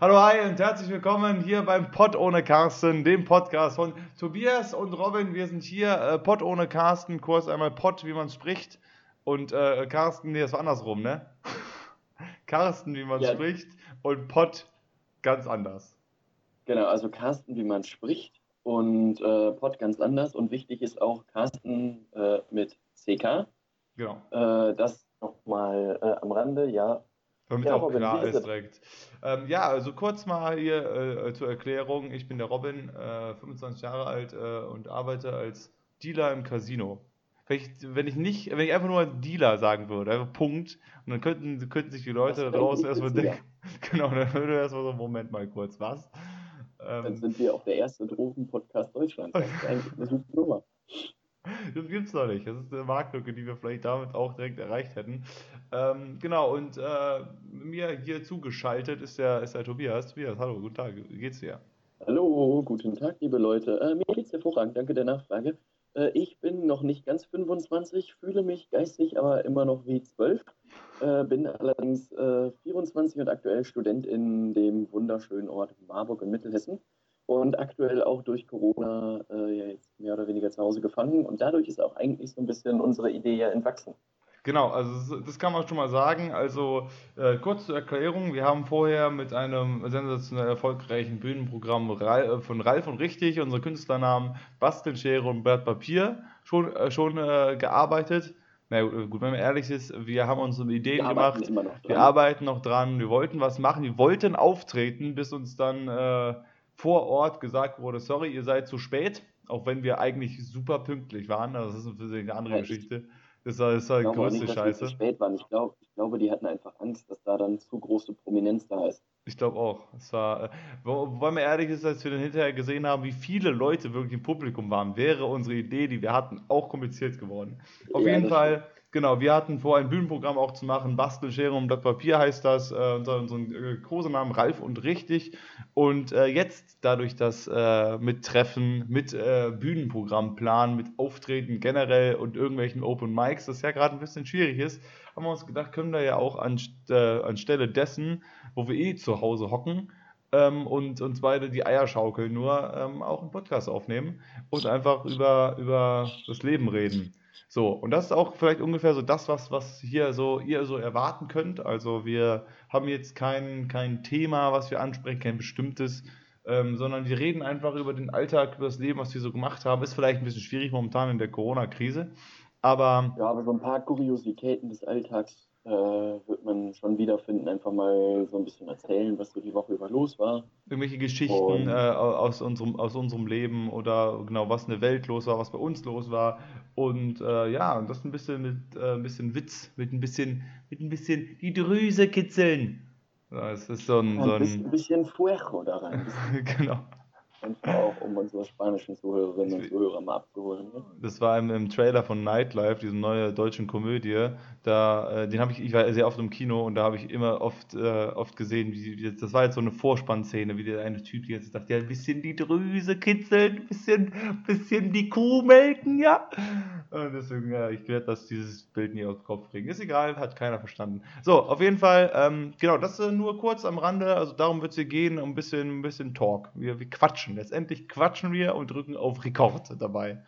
Hallo, hi und herzlich willkommen hier beim Pod ohne Carsten, dem Podcast von Tobias und Robin. Wir sind hier, äh, Pod ohne Carsten, Kurs einmal Pod, wie man spricht. Und äh, Carsten, nee, das war andersrum, ne? Carsten, wie man ja. spricht und Pod ganz anders. Genau, also Carsten, wie man spricht und äh, Pod ganz anders. Und wichtig ist auch Carsten äh, mit CK. Genau. Äh, das nochmal äh, am Rande, ja. Damit ja, auch klar ist direkt. Ähm, ja, also kurz mal hier äh, zur Erklärung. Ich bin der Robin, 25 äh, Jahre alt und arbeite als Dealer im Casino. Wenn ich, wenn ich nicht, wenn ich einfach nur Dealer sagen würde, einfach Punkt, und dann könnten, könnten sich die Leute da draußen erstmal denken, genau, dann würde erstmal so, Moment mal kurz, was? Ähm, dann sind wir auch der erste Drogen-Podcast Deutschlands. Das ist eine super Nummer. Das gibt's doch nicht. Das ist eine Marktlücke, die wir vielleicht damit auch direkt erreicht hätten. Ähm, genau, und äh, mir hier zugeschaltet ist der, ist der Tobias. Tobias, hallo, guten Tag, wie geht's dir? Hallo, guten Tag, liebe Leute. Äh, mir geht's hervorragend, danke der Nachfrage. Äh, ich bin noch nicht ganz 25, fühle mich geistig aber immer noch wie 12. Äh, bin allerdings 24 äh, und aktuell Student in dem wunderschönen Ort Marburg in Mittelhessen und aktuell auch durch Corona äh, ja jetzt mehr oder weniger zu Hause gefangen. Und dadurch ist auch eigentlich so ein bisschen unsere Idee ja entwachsen. Genau, also das kann man schon mal sagen. Also äh, kurz zur Erklärung, wir haben vorher mit einem sensationell erfolgreichen Bühnenprogramm äh, von Ralf und Richtig, unsere Künstlernamen Basteln, Schere und Blatt Papier, schon, äh, schon äh, gearbeitet. Na gut, wenn man ehrlich ist, wir haben unsere Ideen wir gemacht, wir arbeiten noch dran, wir wollten was machen, wir wollten auftreten, bis uns dann äh, vor Ort gesagt wurde, sorry, ihr seid zu spät, auch wenn wir eigentlich super pünktlich waren. Also das ist eine andere Echt? Geschichte. Das war, das war die größte nicht, Scheiße. Zu spät waren. Ich, glaub, ich glaube, die hatten einfach Angst, dass da dann zu große Prominenz da ist. Ich glaube auch. Es war, äh, wobei mir ehrlich ist, als wir dann hinterher gesehen haben, wie viele Leute wirklich im Publikum waren, wäre unsere Idee, die wir hatten, auch kompliziert geworden. Auf ja, jeden Fall. Genau, wir hatten vor, ein Bühnenprogramm auch zu machen. Bastel, Schere und Blatt Papier heißt das. Äh, unser, unser äh, Kosenamen Ralf und Richtig. Und äh, jetzt, dadurch, dass äh, mit Treffen, mit äh, Bühnenprogrammplan, mit Auftreten generell und irgendwelchen Open Mics, das ja gerade ein bisschen schwierig ist, haben wir uns gedacht, können wir ja auch an, äh, anstelle dessen, wo wir eh zu Hause hocken, ähm, und uns beide die Eier schaukeln, nur ähm, auch einen Podcast aufnehmen und einfach über, über das Leben reden. So, und das ist auch vielleicht ungefähr so das, was, was hier so ihr so erwarten könnt. Also wir haben jetzt kein, kein Thema, was wir ansprechen, kein bestimmtes, ähm, sondern wir reden einfach über den Alltag, über das Leben, was wir so gemacht haben. Ist vielleicht ein bisschen schwierig momentan in der Corona-Krise. Aber. Ja, aber so ein paar Kuriositäten des Alltags äh, wird man schon wiederfinden, einfach mal so ein bisschen erzählen, was so die Woche über los war. Irgendwelche Geschichten äh, aus, unserem, aus unserem Leben oder genau, was in der Welt los war, was bei uns los war. Und äh, ja, das ein bisschen mit äh, ein bisschen Witz, mit ein bisschen, mit ein bisschen die Drüse kitzeln. Das ist so ein, so ein, ein bisschen Fuego da rein. genau. Einfach auch, um unsere spanischen Zuhörerinnen und Zuhörer mal abzuholen. Ne? Das war im, im, Trailer von Nightlife, diese neue deutschen Komödie. Da, äh, den habe ich, ich war sehr oft im Kino und da habe ich immer oft, äh, oft gesehen, wie, wie, das war jetzt so eine Vorspannszene, wie der eine Typ jetzt sagt, ja, ein bisschen die Drüse kitzeln, ein bisschen, bisschen die Kuh melken, ja. Und deswegen, ja, ich werde das dieses Bild nie aus dem Kopf kriegen. Ist egal, hat keiner verstanden. So, auf jeden Fall, ähm, genau, das äh, nur kurz am Rande, also darum wird es hier gehen, um ein bisschen, ein bisschen Talk. Wir, wir quatschen quatschen. Letztendlich quatschen wir und drücken auf Rekord dabei.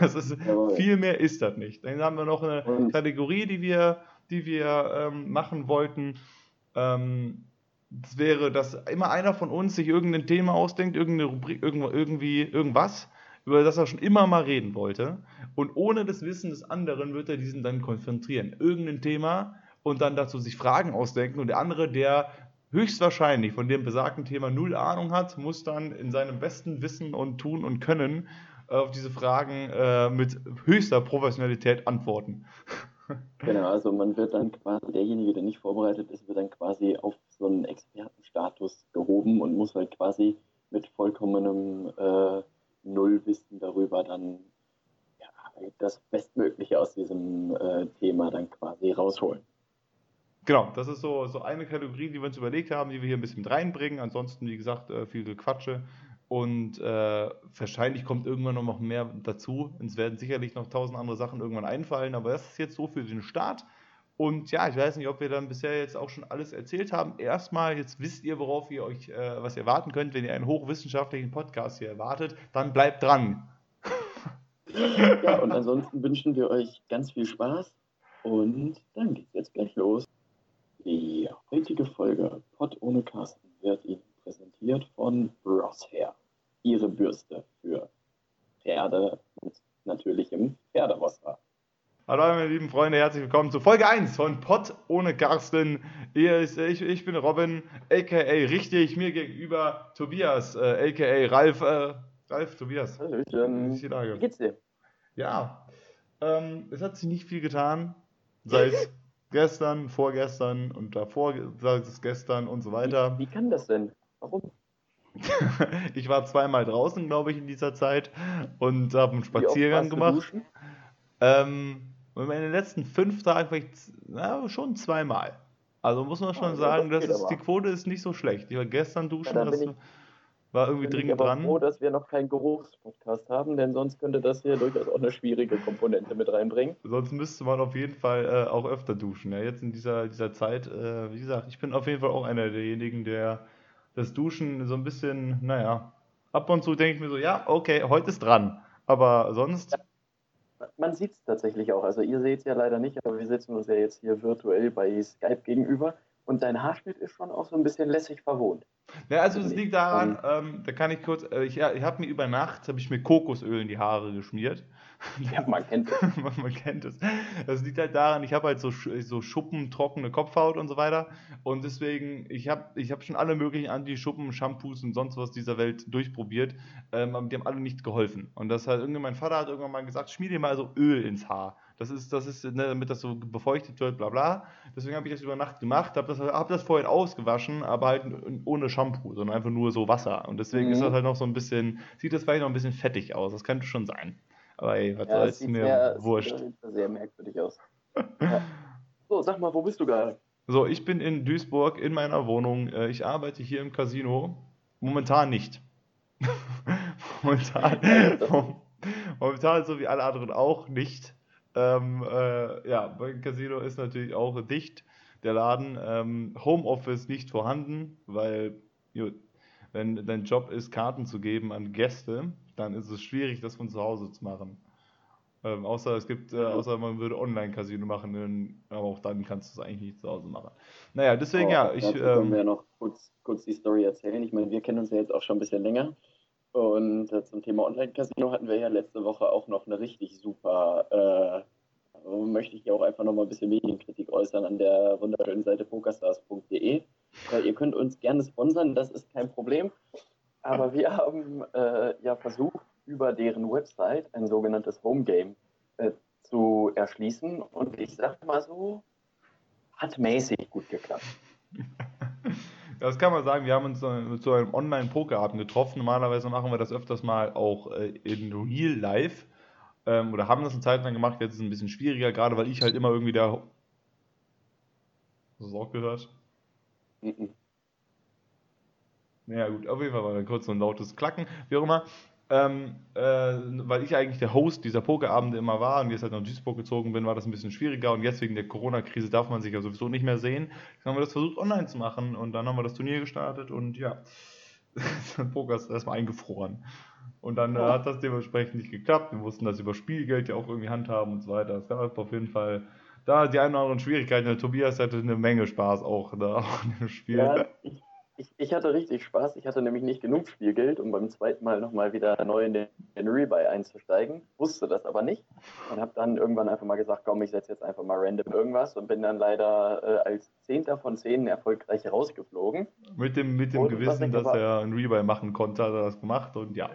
Das ist, viel mehr ist das nicht. Dann haben wir noch eine Kategorie, die wir, die wir ähm, machen wollten. Ähm, das wäre, dass immer einer von uns sich irgendein Thema ausdenkt, irgendeine Rubrik, irgendwie irgendwas, über das er schon immer mal reden wollte. Und ohne das Wissen des anderen wird er diesen dann konzentrieren. Irgendein Thema und dann dazu sich Fragen ausdenken. Und der andere, der höchstwahrscheinlich von dem besagten Thema null Ahnung hat, muss dann in seinem besten Wissen und Tun und Können äh, auf diese Fragen äh, mit höchster Professionalität antworten. Genau, also man wird dann quasi, derjenige, der nicht vorbereitet ist, wird dann quasi auf so einen Expertenstatus gehoben und muss halt quasi mit vollkommenem äh, Nullwissen darüber dann ja, das Bestmögliche aus diesem äh, Thema dann quasi rausholen. Genau, das ist so, so eine Kategorie, die wir uns überlegt haben, die wir hier ein bisschen mit reinbringen. Ansonsten, wie gesagt, äh, viel Quatsche. Und äh, wahrscheinlich kommt irgendwann noch mehr dazu. Es werden sicherlich noch tausend andere Sachen irgendwann einfallen, aber das ist jetzt so für den Start. Und ja, ich weiß nicht, ob wir dann bisher jetzt auch schon alles erzählt haben. Erstmal, jetzt wisst ihr, worauf ihr euch äh, was erwarten könnt, wenn ihr einen hochwissenschaftlichen Podcast hier erwartet, dann bleibt dran. Ja, und ansonsten wünschen wir euch ganz viel Spaß und dann geht's jetzt gleich los. Die heutige Folge Pott ohne Carsten wird Ihnen präsentiert von Hair. Ihre Bürste für Pferde mit natürlichem Pferdewasser. Hallo meine lieben Freunde, herzlich willkommen zu Folge 1 von Pott ohne Carsten. Ist, ich, ich bin Robin, aka richtig, mir gegenüber Tobias, äh, aka Ralf. Äh, Ralf, Tobias. Hallöchen. Wie ist die Lage? Wie geht's dir? Ja, ähm, es hat sich nicht viel getan seit gestern, vorgestern und davor seit gestern und so weiter. Wie, wie kann das denn? Warum? ich war zweimal draußen, glaube ich, in dieser Zeit und habe einen Spaziergang gemacht. Ähm, und in den letzten fünf Tagen vielleicht na, schon zweimal. Also muss man schon oh, sagen, das ist, die Quote ist nicht so schlecht. Ich war gestern duschen, ja, das ich, war irgendwie dringend ich dran. froh, dass wir noch keinen Geruchspodcast haben, denn sonst könnte das hier durchaus auch eine schwierige Komponente mit reinbringen. Sonst müsste man auf jeden Fall äh, auch öfter duschen. Ja, jetzt in dieser, dieser Zeit, äh, wie gesagt, ich bin auf jeden Fall auch einer derjenigen, der das Duschen so ein bisschen, naja, ab und zu denke ich mir so, ja, okay, heute ist dran. Aber sonst. Ja man sieht es tatsächlich auch. Also ihr seht es ja leider nicht, aber wir sitzen uns ja jetzt hier virtuell bei Skype gegenüber. Und dein Haarschnitt ist schon auch so ein bisschen lässig verwohnt. Ja, also es liegt daran, ähm, da kann ich kurz, äh, ich, ich habe mir über Nacht, habe ich mir Kokosöl in die Haare geschmiert. Ja, man kennt es. man, man, kennt es. Das liegt halt daran, ich habe halt so, so Schuppen, trockene Kopfhaut und so weiter. Und deswegen, ich habe ich hab schon alle möglichen Anti-Schuppen, Shampoos und sonst was dieser Welt durchprobiert. Ähm, aber die haben alle nicht geholfen. Und das hat irgendwie, mein Vater hat irgendwann mal gesagt, schmier dir mal so Öl ins Haar. Das ist, das ist, ne, damit das so befeuchtet wird, bla bla. Deswegen habe ich das über Nacht gemacht, habe das, hab das vorhin ausgewaschen, aber halt ohne Shampoo, sondern einfach nur so Wasser. Und deswegen mhm. ist das halt noch so ein bisschen, sieht das vielleicht noch ein bisschen fettig aus. Das könnte schon sein. Aber ey, was ja, soll's mir sehr, wurscht. Sieht sehr merkwürdig aus. ja. So, sag mal, wo bist du gerade? So, ich bin in Duisburg in meiner Wohnung. Äh, ich arbeite hier im Casino. Momentan nicht. momentan, momentan so wie alle anderen auch nicht. Ähm, äh, ja, mein Casino ist natürlich auch dicht, der Laden. Ähm, Homeoffice nicht vorhanden, weil jo, wenn dein Job ist, Karten zu geben an Gäste, dann ist es schwierig, das von zu Hause zu machen. Ähm, außer es gibt, äh, außer man würde Online-Casino machen, aber auch dann kannst du es eigentlich nicht zu Hause machen. Naja, deswegen oh, ja, ich. Dazu können ähm, wir ja noch kurz, kurz die Story erzählen. Ich meine, wir kennen uns ja jetzt auch schon ein bisschen länger. Und äh, zum Thema Online-Casino hatten wir ja letzte Woche auch noch eine richtig super, äh, möchte ich ja auch einfach nochmal ein bisschen Medienkritik äußern an der wunderschönen Seite pokerstars.de. Äh, ihr könnt uns gerne sponsern, das ist kein Problem. Aber wir haben äh, ja versucht, über deren Website ein sogenanntes Homegame äh, zu erschließen. Und ich sag mal so, hat mäßig gut geklappt. Das kann man sagen, wir haben uns zu einem Online-Pokerabend getroffen. Normalerweise machen wir das öfters mal auch äh, in Real Life. Ähm, oder haben das eine Zeit lang gemacht. Jetzt ist es ein bisschen schwieriger, gerade weil ich halt immer irgendwie der. Hast du das auch gehört? Mhm. Ja, gut, auf jeden Fall war da kurz so ein lautes Klacken, wie auch immer. Ähm, äh, weil ich eigentlich der Host dieser Pokerabende immer war und jetzt halt nach Duisburg gezogen bin, war das ein bisschen schwieriger und jetzt wegen der Corona-Krise darf man sich ja sowieso nicht mehr sehen. Dann haben wir das versucht online zu machen und dann haben wir das Turnier gestartet und ja, Poker ist erstmal eingefroren. Und dann äh, hat das dementsprechend nicht geklappt. Wir mussten das über Spielgeld ja auch irgendwie handhaben und so weiter. Es gab auf jeden Fall da die ein oder anderen Schwierigkeiten. Der Tobias hatte eine Menge Spaß auch da auch in dem Spiel. Ja, ich, ich, ich, hatte richtig Spaß. Ich hatte nämlich nicht genug Spielgeld, um beim zweiten Mal nochmal wieder neu in den, Rebuy einzusteigen. Wusste das aber nicht. Und habe dann irgendwann einfach mal gesagt, komm, ich setze jetzt einfach mal random irgendwas und bin dann leider äh, als Zehnter von Zehn erfolgreich rausgeflogen. Mit dem, mit dem Gewissen, dass er ein Rebuy machen konnte, hat er das gemacht und ja.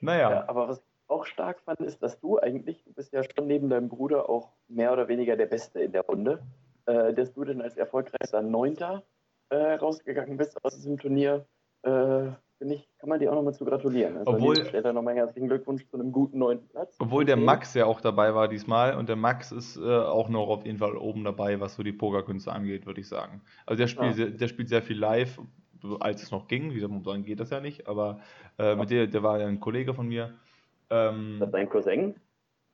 Naja. Ja, aber was ich auch stark fand, ist, dass du eigentlich, du bist ja schon neben deinem Bruder auch mehr oder weniger der Beste in der Runde, äh, dass du dann als erfolgreichster Neunter äh, rausgegangen bist aus diesem Turnier, äh, ich, kann man dir auch nochmal zu gratulieren. Also obwohl, später nochmal herzlichen Glückwunsch zu einem guten neunten Platz. Obwohl der Max ja auch dabei war diesmal und der Max ist äh, auch noch auf jeden Fall oben dabei, was so die Pokerkünste angeht, würde ich sagen. Also der spielt, ja. der spielt sehr viel live, als es noch ging. Wie gesagt, momentan geht das ja nicht, aber äh, mit der, der war ja ein Kollege von mir. Ähm, das dein Cousin?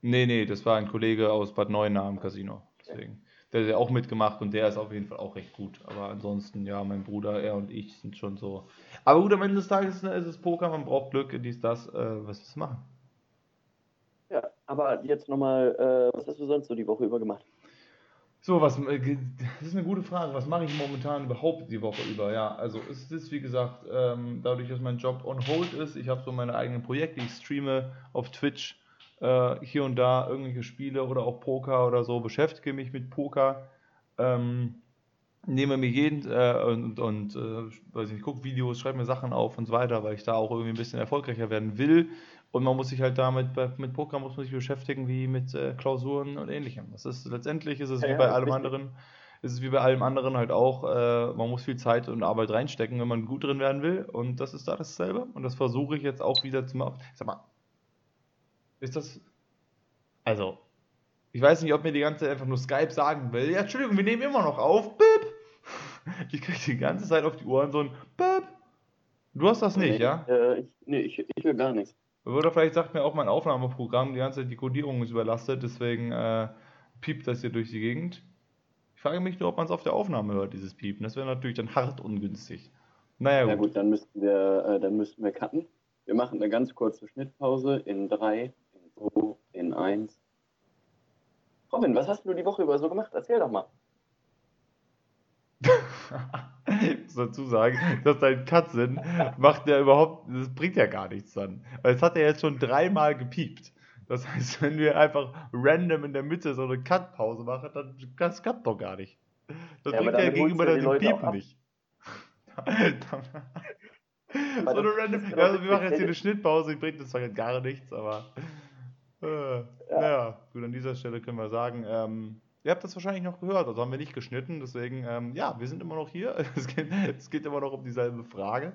Nee, nee, das war ein Kollege aus Bad Neuenahr im Casino. Deswegen. Der hat ja auch mitgemacht und der ist auf jeden Fall auch recht gut. Aber ansonsten, ja, mein Bruder, er und ich sind schon so. Aber gut, am Ende des Tages ne, ist es Poker, man braucht Glück, dies, das, äh, was willst du machen? Ja, aber jetzt nochmal, äh, was hast du sonst so die Woche über gemacht? So, was, äh, das ist eine gute Frage. Was mache ich momentan überhaupt die Woche über? Ja, also es ist, wie gesagt, ähm, dadurch, dass mein Job on hold ist, ich habe so meine eigenen Projekte, ich streame auf Twitch äh, hier und da irgendwelche Spiele oder auch Poker oder so, beschäftige mich mit Poker, ähm, nehme mir jeden äh, und, und äh, weiß ich nicht, gucke Videos, schreibe mir Sachen auf und so weiter, weil ich da auch irgendwie ein bisschen erfolgreicher werden will. Und man muss sich halt damit, mit Poker muss man sich beschäftigen wie mit äh, Klausuren und ähnlichem. Das ist letztendlich ist es ja, wie bei allem anderen, ist es wie bei allem anderen halt auch, äh, man muss viel Zeit und Arbeit reinstecken, wenn man gut drin werden will. Und das ist da dasselbe. Und das versuche ich jetzt auch wieder zu machen. Sag mal, ist das. Also, ich weiß nicht, ob mir die ganze Zeit einfach nur Skype sagen will. Ja, Entschuldigung, wir nehmen immer noch auf. Bip. Ich kriege die ganze Zeit auf die Ohren so ein Bip. Du hast das nicht, nee, ja? Äh, ich, nee, ich, ich will gar nichts. Oder vielleicht sagt mir auch mein Aufnahmeprogramm, die ganze Zeit die Codierung ist überlastet, deswegen äh, piept das hier durch die Gegend. Ich frage mich nur, ob man es auf der Aufnahme hört, dieses Piepen. Das wäre natürlich dann hart ungünstig. Naja, gut. Ja gut, dann müssten wir, äh, dann müssten wir cutten. Wir machen eine ganz kurze Schnittpause in 3, in 2, in 1. Robin, was hast du die Woche über so gemacht? Erzähl doch mal. ich muss dazu sagen, dass dein Cutsinn macht ja überhaupt, das bringt ja gar nichts dann. Weil es hat er jetzt schon dreimal gepiept. Das heißt, wenn wir einfach random in der Mitte so eine Cut-Pause machen, dann das klappt doch gar nicht. Das ja, bringt ja gegenüber dem Piepen nicht. so eine random, ja, also wir machen jetzt hier eine Schnittpause, die bringt uns zwar gar nichts, aber äh, ja. naja, gut, an dieser Stelle können wir sagen, ähm, Ihr habt das wahrscheinlich noch gehört, also haben wir nicht geschnitten, deswegen, ähm, ja, wir sind immer noch hier. Es geht, es geht immer noch um dieselbe Frage.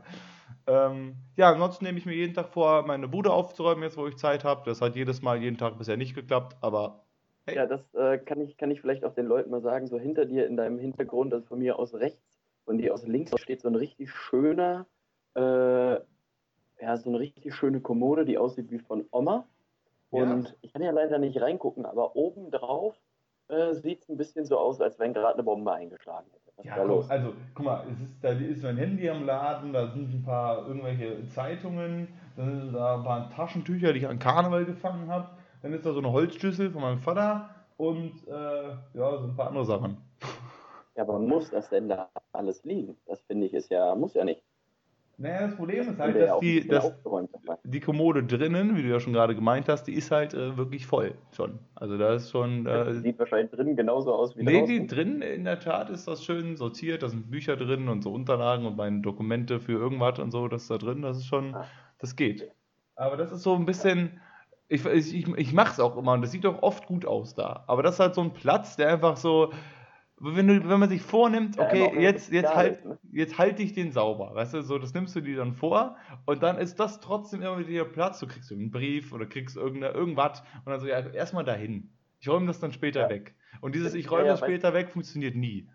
Ähm, ja, ansonsten nehme ich mir jeden Tag vor, meine Bude aufzuräumen, jetzt wo ich Zeit habe. Das hat jedes Mal, jeden Tag bisher nicht geklappt, aber hey. Ja, das äh, kann, ich, kann ich vielleicht auch den Leuten mal sagen, so hinter dir in deinem Hintergrund, also von mir aus rechts, von dir aus links steht so ein richtig schöner, äh, ja, so eine richtig schöne Kommode, die aussieht wie von Oma. Und ja. ich kann ja leider nicht reingucken, aber oben drauf äh, sieht es ein bisschen so aus, als wenn gerade eine Bombe eingeschlagen hätte. Was ja, guck, also guck mal, es ist, da ist mein Handy am Laden, da sind ein paar irgendwelche Zeitungen, dann sind da ein paar Taschentücher, die ich an Karneval gefangen habe, dann ist da so eine Holzschüssel von meinem Vater und äh, ja, so ein paar andere Sachen. Ja, aber muss das denn da alles liegen? Das finde ich ist ja, muss ja nicht. Naja, das Problem ist halt, dass, die, dass die Kommode drinnen, wie du ja schon gerade gemeint hast, die ist halt äh, wirklich voll schon. Also da ist schon. Äh, sieht wahrscheinlich drinnen genauso aus wie Nee, die drinnen in der Tat ist das schön sortiert, da sind Bücher drin und so Unterlagen und meine Dokumente für irgendwas und so, das ist da drin, das ist schon, ah. das geht. Aber das ist so ein bisschen. Ich, ich, ich mache es auch immer und das sieht auch oft gut aus da. Aber das ist halt so ein Platz, der einfach so wenn, du, wenn man sich vornimmt, okay, ja, jetzt, jetzt, halt, ne? jetzt halte ich den sauber, weißt du, so, das nimmst du dir dann vor und dann ist das trotzdem immer wieder Platz, du kriegst einen Brief oder kriegst irgendwas und dann so, ja, erstmal dahin. Ich räume das dann später ja. weg. Und dieses Ich räume ja, das später weg funktioniert nie.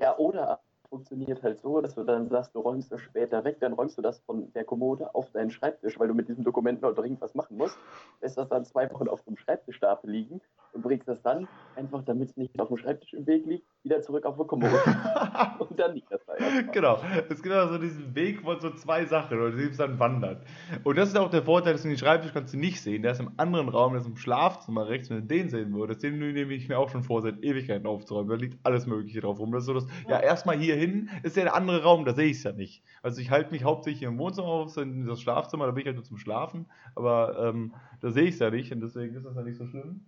Ja, oder funktioniert halt so, dass du dann sagst, du räumst das später weg, dann räumst du das von der Kommode auf deinen Schreibtisch, weil du mit diesem Dokument noch dringend was machen musst, lässt das dann zwei Wochen auf dem Schreibtischstapel liegen und bringst das dann, einfach damit es nicht auf dem Schreibtisch im Weg liegt, wieder zurück auf die Kommode. und dann liegt das da erstmal. Genau, es gibt also diesen Weg von so zwei Sachen, oder du dann wandert. Und das ist auch der Vorteil, dass du den Schreibtisch kannst du nicht sehen, der ist im anderen Raum, der ist im Schlafzimmer rechts, wenn du den sehen würdest, den nehme ich mir auch schon vor, seit Ewigkeiten aufzuräumen, da liegt alles mögliche drauf rum. Das ist so, dass, ja, erstmal hier hin ist ja der andere Raum, da sehe ich es ja nicht. Also ich halte mich hauptsächlich im Wohnzimmer auf, in das Schlafzimmer, da bin ich halt nur zum Schlafen, aber ähm, da sehe ich es ja nicht und deswegen ist das ja nicht so schlimm.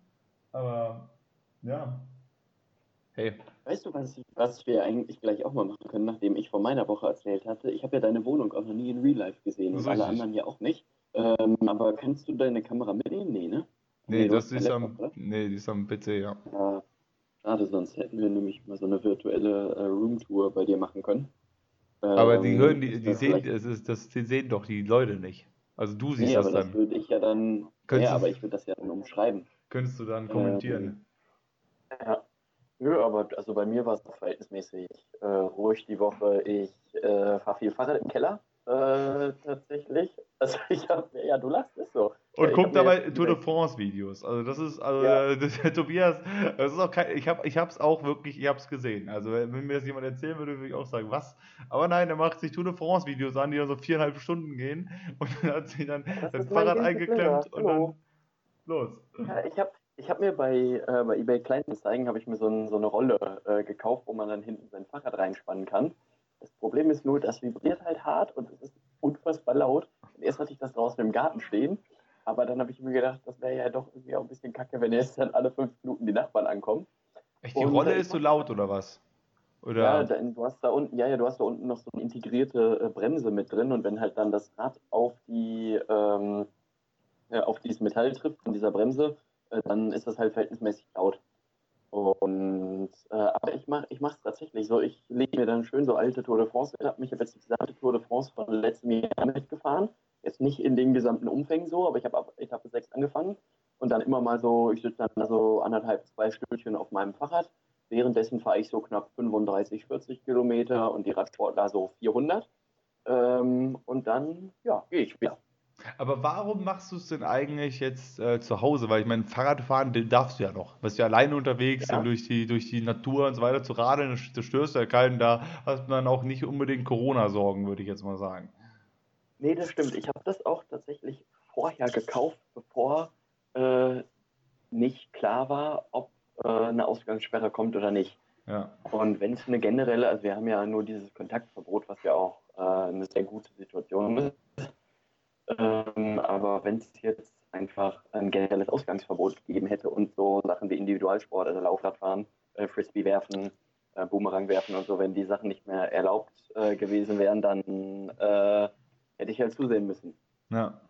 Aber ja. Hey. Weißt du, was, was wir eigentlich gleich auch mal machen können, nachdem ich von meiner Woche erzählt hatte? Ich habe ja deine Wohnung auch noch nie in Real Life gesehen und alle anderen ja auch nicht. Ähm, aber kannst du deine Kamera mitnehmen? Nee, ne? Nee, nee das ist am, nee, die ist am PC, ja. ja. Schade, sonst hätten wir nämlich mal so eine virtuelle äh, Roomtour bei dir machen können. aber die ähm, hören, die, die sehen, das, ist, das sehen doch die Leute nicht. Also du siehst nee, das aber dann. Das würde ich ja dann. Könntest ja, aber ich würde das ja dann umschreiben. Könntest du dann kommentieren. Ähm, ja. Nö, aber also bei mir war es verhältnismäßig äh, ruhig die Woche. Ich äh, fahre viel Fahrrad im Keller, äh, tatsächlich. Also ich habe, ja, du lachst, ist so. Und ja, guckt dabei Tour de France Videos. Also das ist, also ja. das, Tobias, das ist auch kein, ich habe ich es auch wirklich, ich habe es gesehen. Also wenn mir das jemand erzählen würde, würde ich auch sagen, was? Aber nein, er macht sich Tour de France Videos an, die dann so viereinhalb Stunden gehen und dann hat sich dann das, das Fahrrad eingeklemmt und dann los. Ja, ich habe ich habe mir bei, äh, bei eBay Kleinanzeigen habe ich mir so, ein, so eine Rolle äh, gekauft, wo man dann hinten sein Fahrrad reinspannen kann. Das Problem ist nur, das vibriert halt hart und es ist unfassbar laut. Und erst hatte ich das draußen im Garten stehen, aber dann habe ich mir gedacht, das wäre ja doch irgendwie auch ein bisschen kacke, wenn jetzt dann alle fünf Minuten die Nachbarn ankommen. Echt, die und Rolle ist so laut oder was? Oder? Ja, du hast da unten, ja, ja, du hast da unten noch so eine integrierte äh, Bremse mit drin und wenn halt dann das Rad auf die ähm, auf dieses Metall trifft von dieser Bremse, äh, dann ist das halt verhältnismäßig laut. Und äh, aber ich mache ich es tatsächlich so. Ich lege mir dann schön so alte Tour de France. Ich habe jetzt die gesamte Tour de France von letztem Jahr mitgefahren. Jetzt nicht in den gesamten Umfängen so, aber ich habe ab Etappe 6 angefangen und dann immer mal so, ich sitze dann so anderthalb, zwei Stündchen auf meinem Fahrrad. Währenddessen fahre ich so knapp 35, 40 Kilometer und die Radsportler so 400. Ähm, und dann, ja, gehe ich wieder. Aber warum machst du es denn eigentlich jetzt äh, zu Hause? Weil ich meine, Fahrradfahren den darfst du ja noch. Du bist ja alleine unterwegs ja. durch, die, durch die Natur und so weiter zu radeln, du störst ja keinen, da hast du dann auch nicht unbedingt Corona-Sorgen, würde ich jetzt mal sagen. Nee, das stimmt. Ich habe das auch tatsächlich vorher gekauft, bevor äh, nicht klar war, ob äh, eine Ausgangssperre kommt oder nicht. Ja. Und wenn es eine generelle, also wir haben ja nur dieses Kontaktverbot, was ja auch äh, eine sehr gute Situation ist ähm, aber wenn es jetzt einfach ein generelles Ausgangsverbot gegeben hätte und so Sachen wie Individualsport, also Laufradfahren, äh, Frisbee werfen, äh, Boomerang werfen und so, wenn die Sachen nicht mehr erlaubt äh, gewesen wären, dann äh, hätte ich halt zusehen müssen. Ja.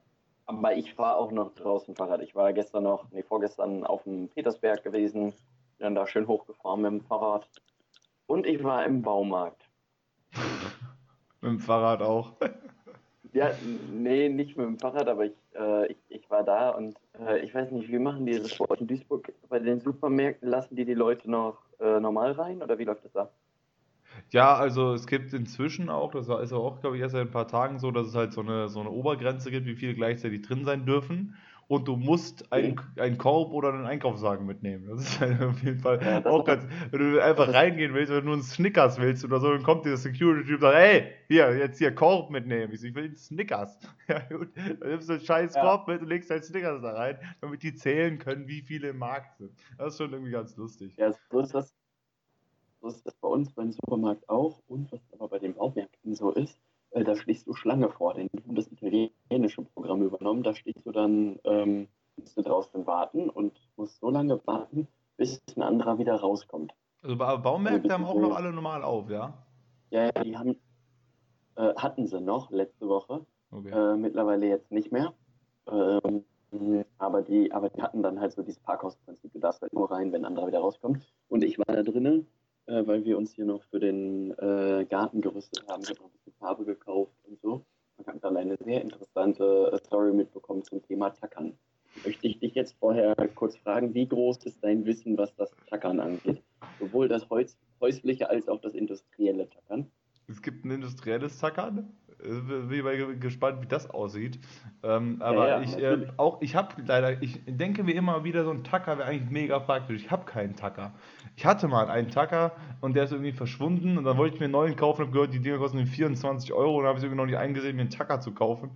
Aber ich fahre auch noch draußen Fahrrad. Ich war gestern noch, nee, vorgestern auf dem Petersberg gewesen, dann da schön hochgefahren mit dem Fahrrad. Und ich war im Baumarkt. mit dem Fahrrad auch. Ja, nee, nicht mit dem Fahrrad, aber ich, äh, ich, ich war da und äh, ich weiß nicht, wie machen die das in Duisburg bei den Supermärkten? Lassen die die Leute noch äh, normal rein oder wie läuft das ab? Ja, also es gibt inzwischen auch, das ist auch, glaube ich, erst seit ein paar Tagen so, dass es halt so eine, so eine Obergrenze gibt, wie viele gleichzeitig drin sein dürfen und du musst einen, einen Korb oder einen Einkaufswagen mitnehmen. Das ist halt auf jeden Fall ja, auch ganz. Wenn du einfach reingehen willst, wenn du einen Snickers willst oder so, dann kommt dieser Security-Typ und sagt: Hey, hier, jetzt hier Korb mitnehmen. Ich, so, ich will einen Snickers. Ja, gut. Dann nimmst du einen scheiß ja. Korb mit und legst deinen Snickers da rein, damit die zählen können, wie viele im Markt sind. Das ist schon irgendwie ganz lustig. Ja, so ist das, so ist das bei uns beim Supermarkt auch und was aber bei den Baumärkten so ist äh, da stehst du Schlange vor, denn du hast das italienische Programm übernommen, da stehst du dann, ähm, musst du draußen warten und musst so lange warten, bis ein anderer wieder rauskommt. Also Baumärkte also, haben auch noch alle normal auf, ja? Ja, die haben, äh, hatten sie noch letzte Woche, okay. äh, mittlerweile jetzt nicht mehr. Ähm, aber die, aber die hatten dann halt so dieses Parkhausprinzip. Du darfst halt nur rein, wenn ein anderer wieder rauskommt. Und ich war da drinnen äh, weil wir uns hier noch für den äh, Garten gerüstet haben. Ich habe noch ein bisschen Farbe gekauft und so. Man hat dann eine sehr interessante äh, Story mitbekommen zum Thema Tackern. Möchte ich dich jetzt vorher kurz fragen, wie groß ist dein Wissen, was das Tackern angeht? Sowohl das häusliche als auch das industrielle Tackern? Es gibt ein industrielles Tackern. Bin ich mal gespannt, wie das aussieht. Ähm, aber ja, ja, ich äh, auch, ich habe leider, ich denke mir immer wieder, so ein Tacker wäre eigentlich mega praktisch. Ich habe keinen Tacker. Ich hatte mal einen Tacker und der ist irgendwie verschwunden und dann wollte ich mir einen neuen kaufen und habe gehört, die Dinger kosten 24 Euro und habe ich irgendwie noch nicht eingesehen, mir einen Tacker zu kaufen.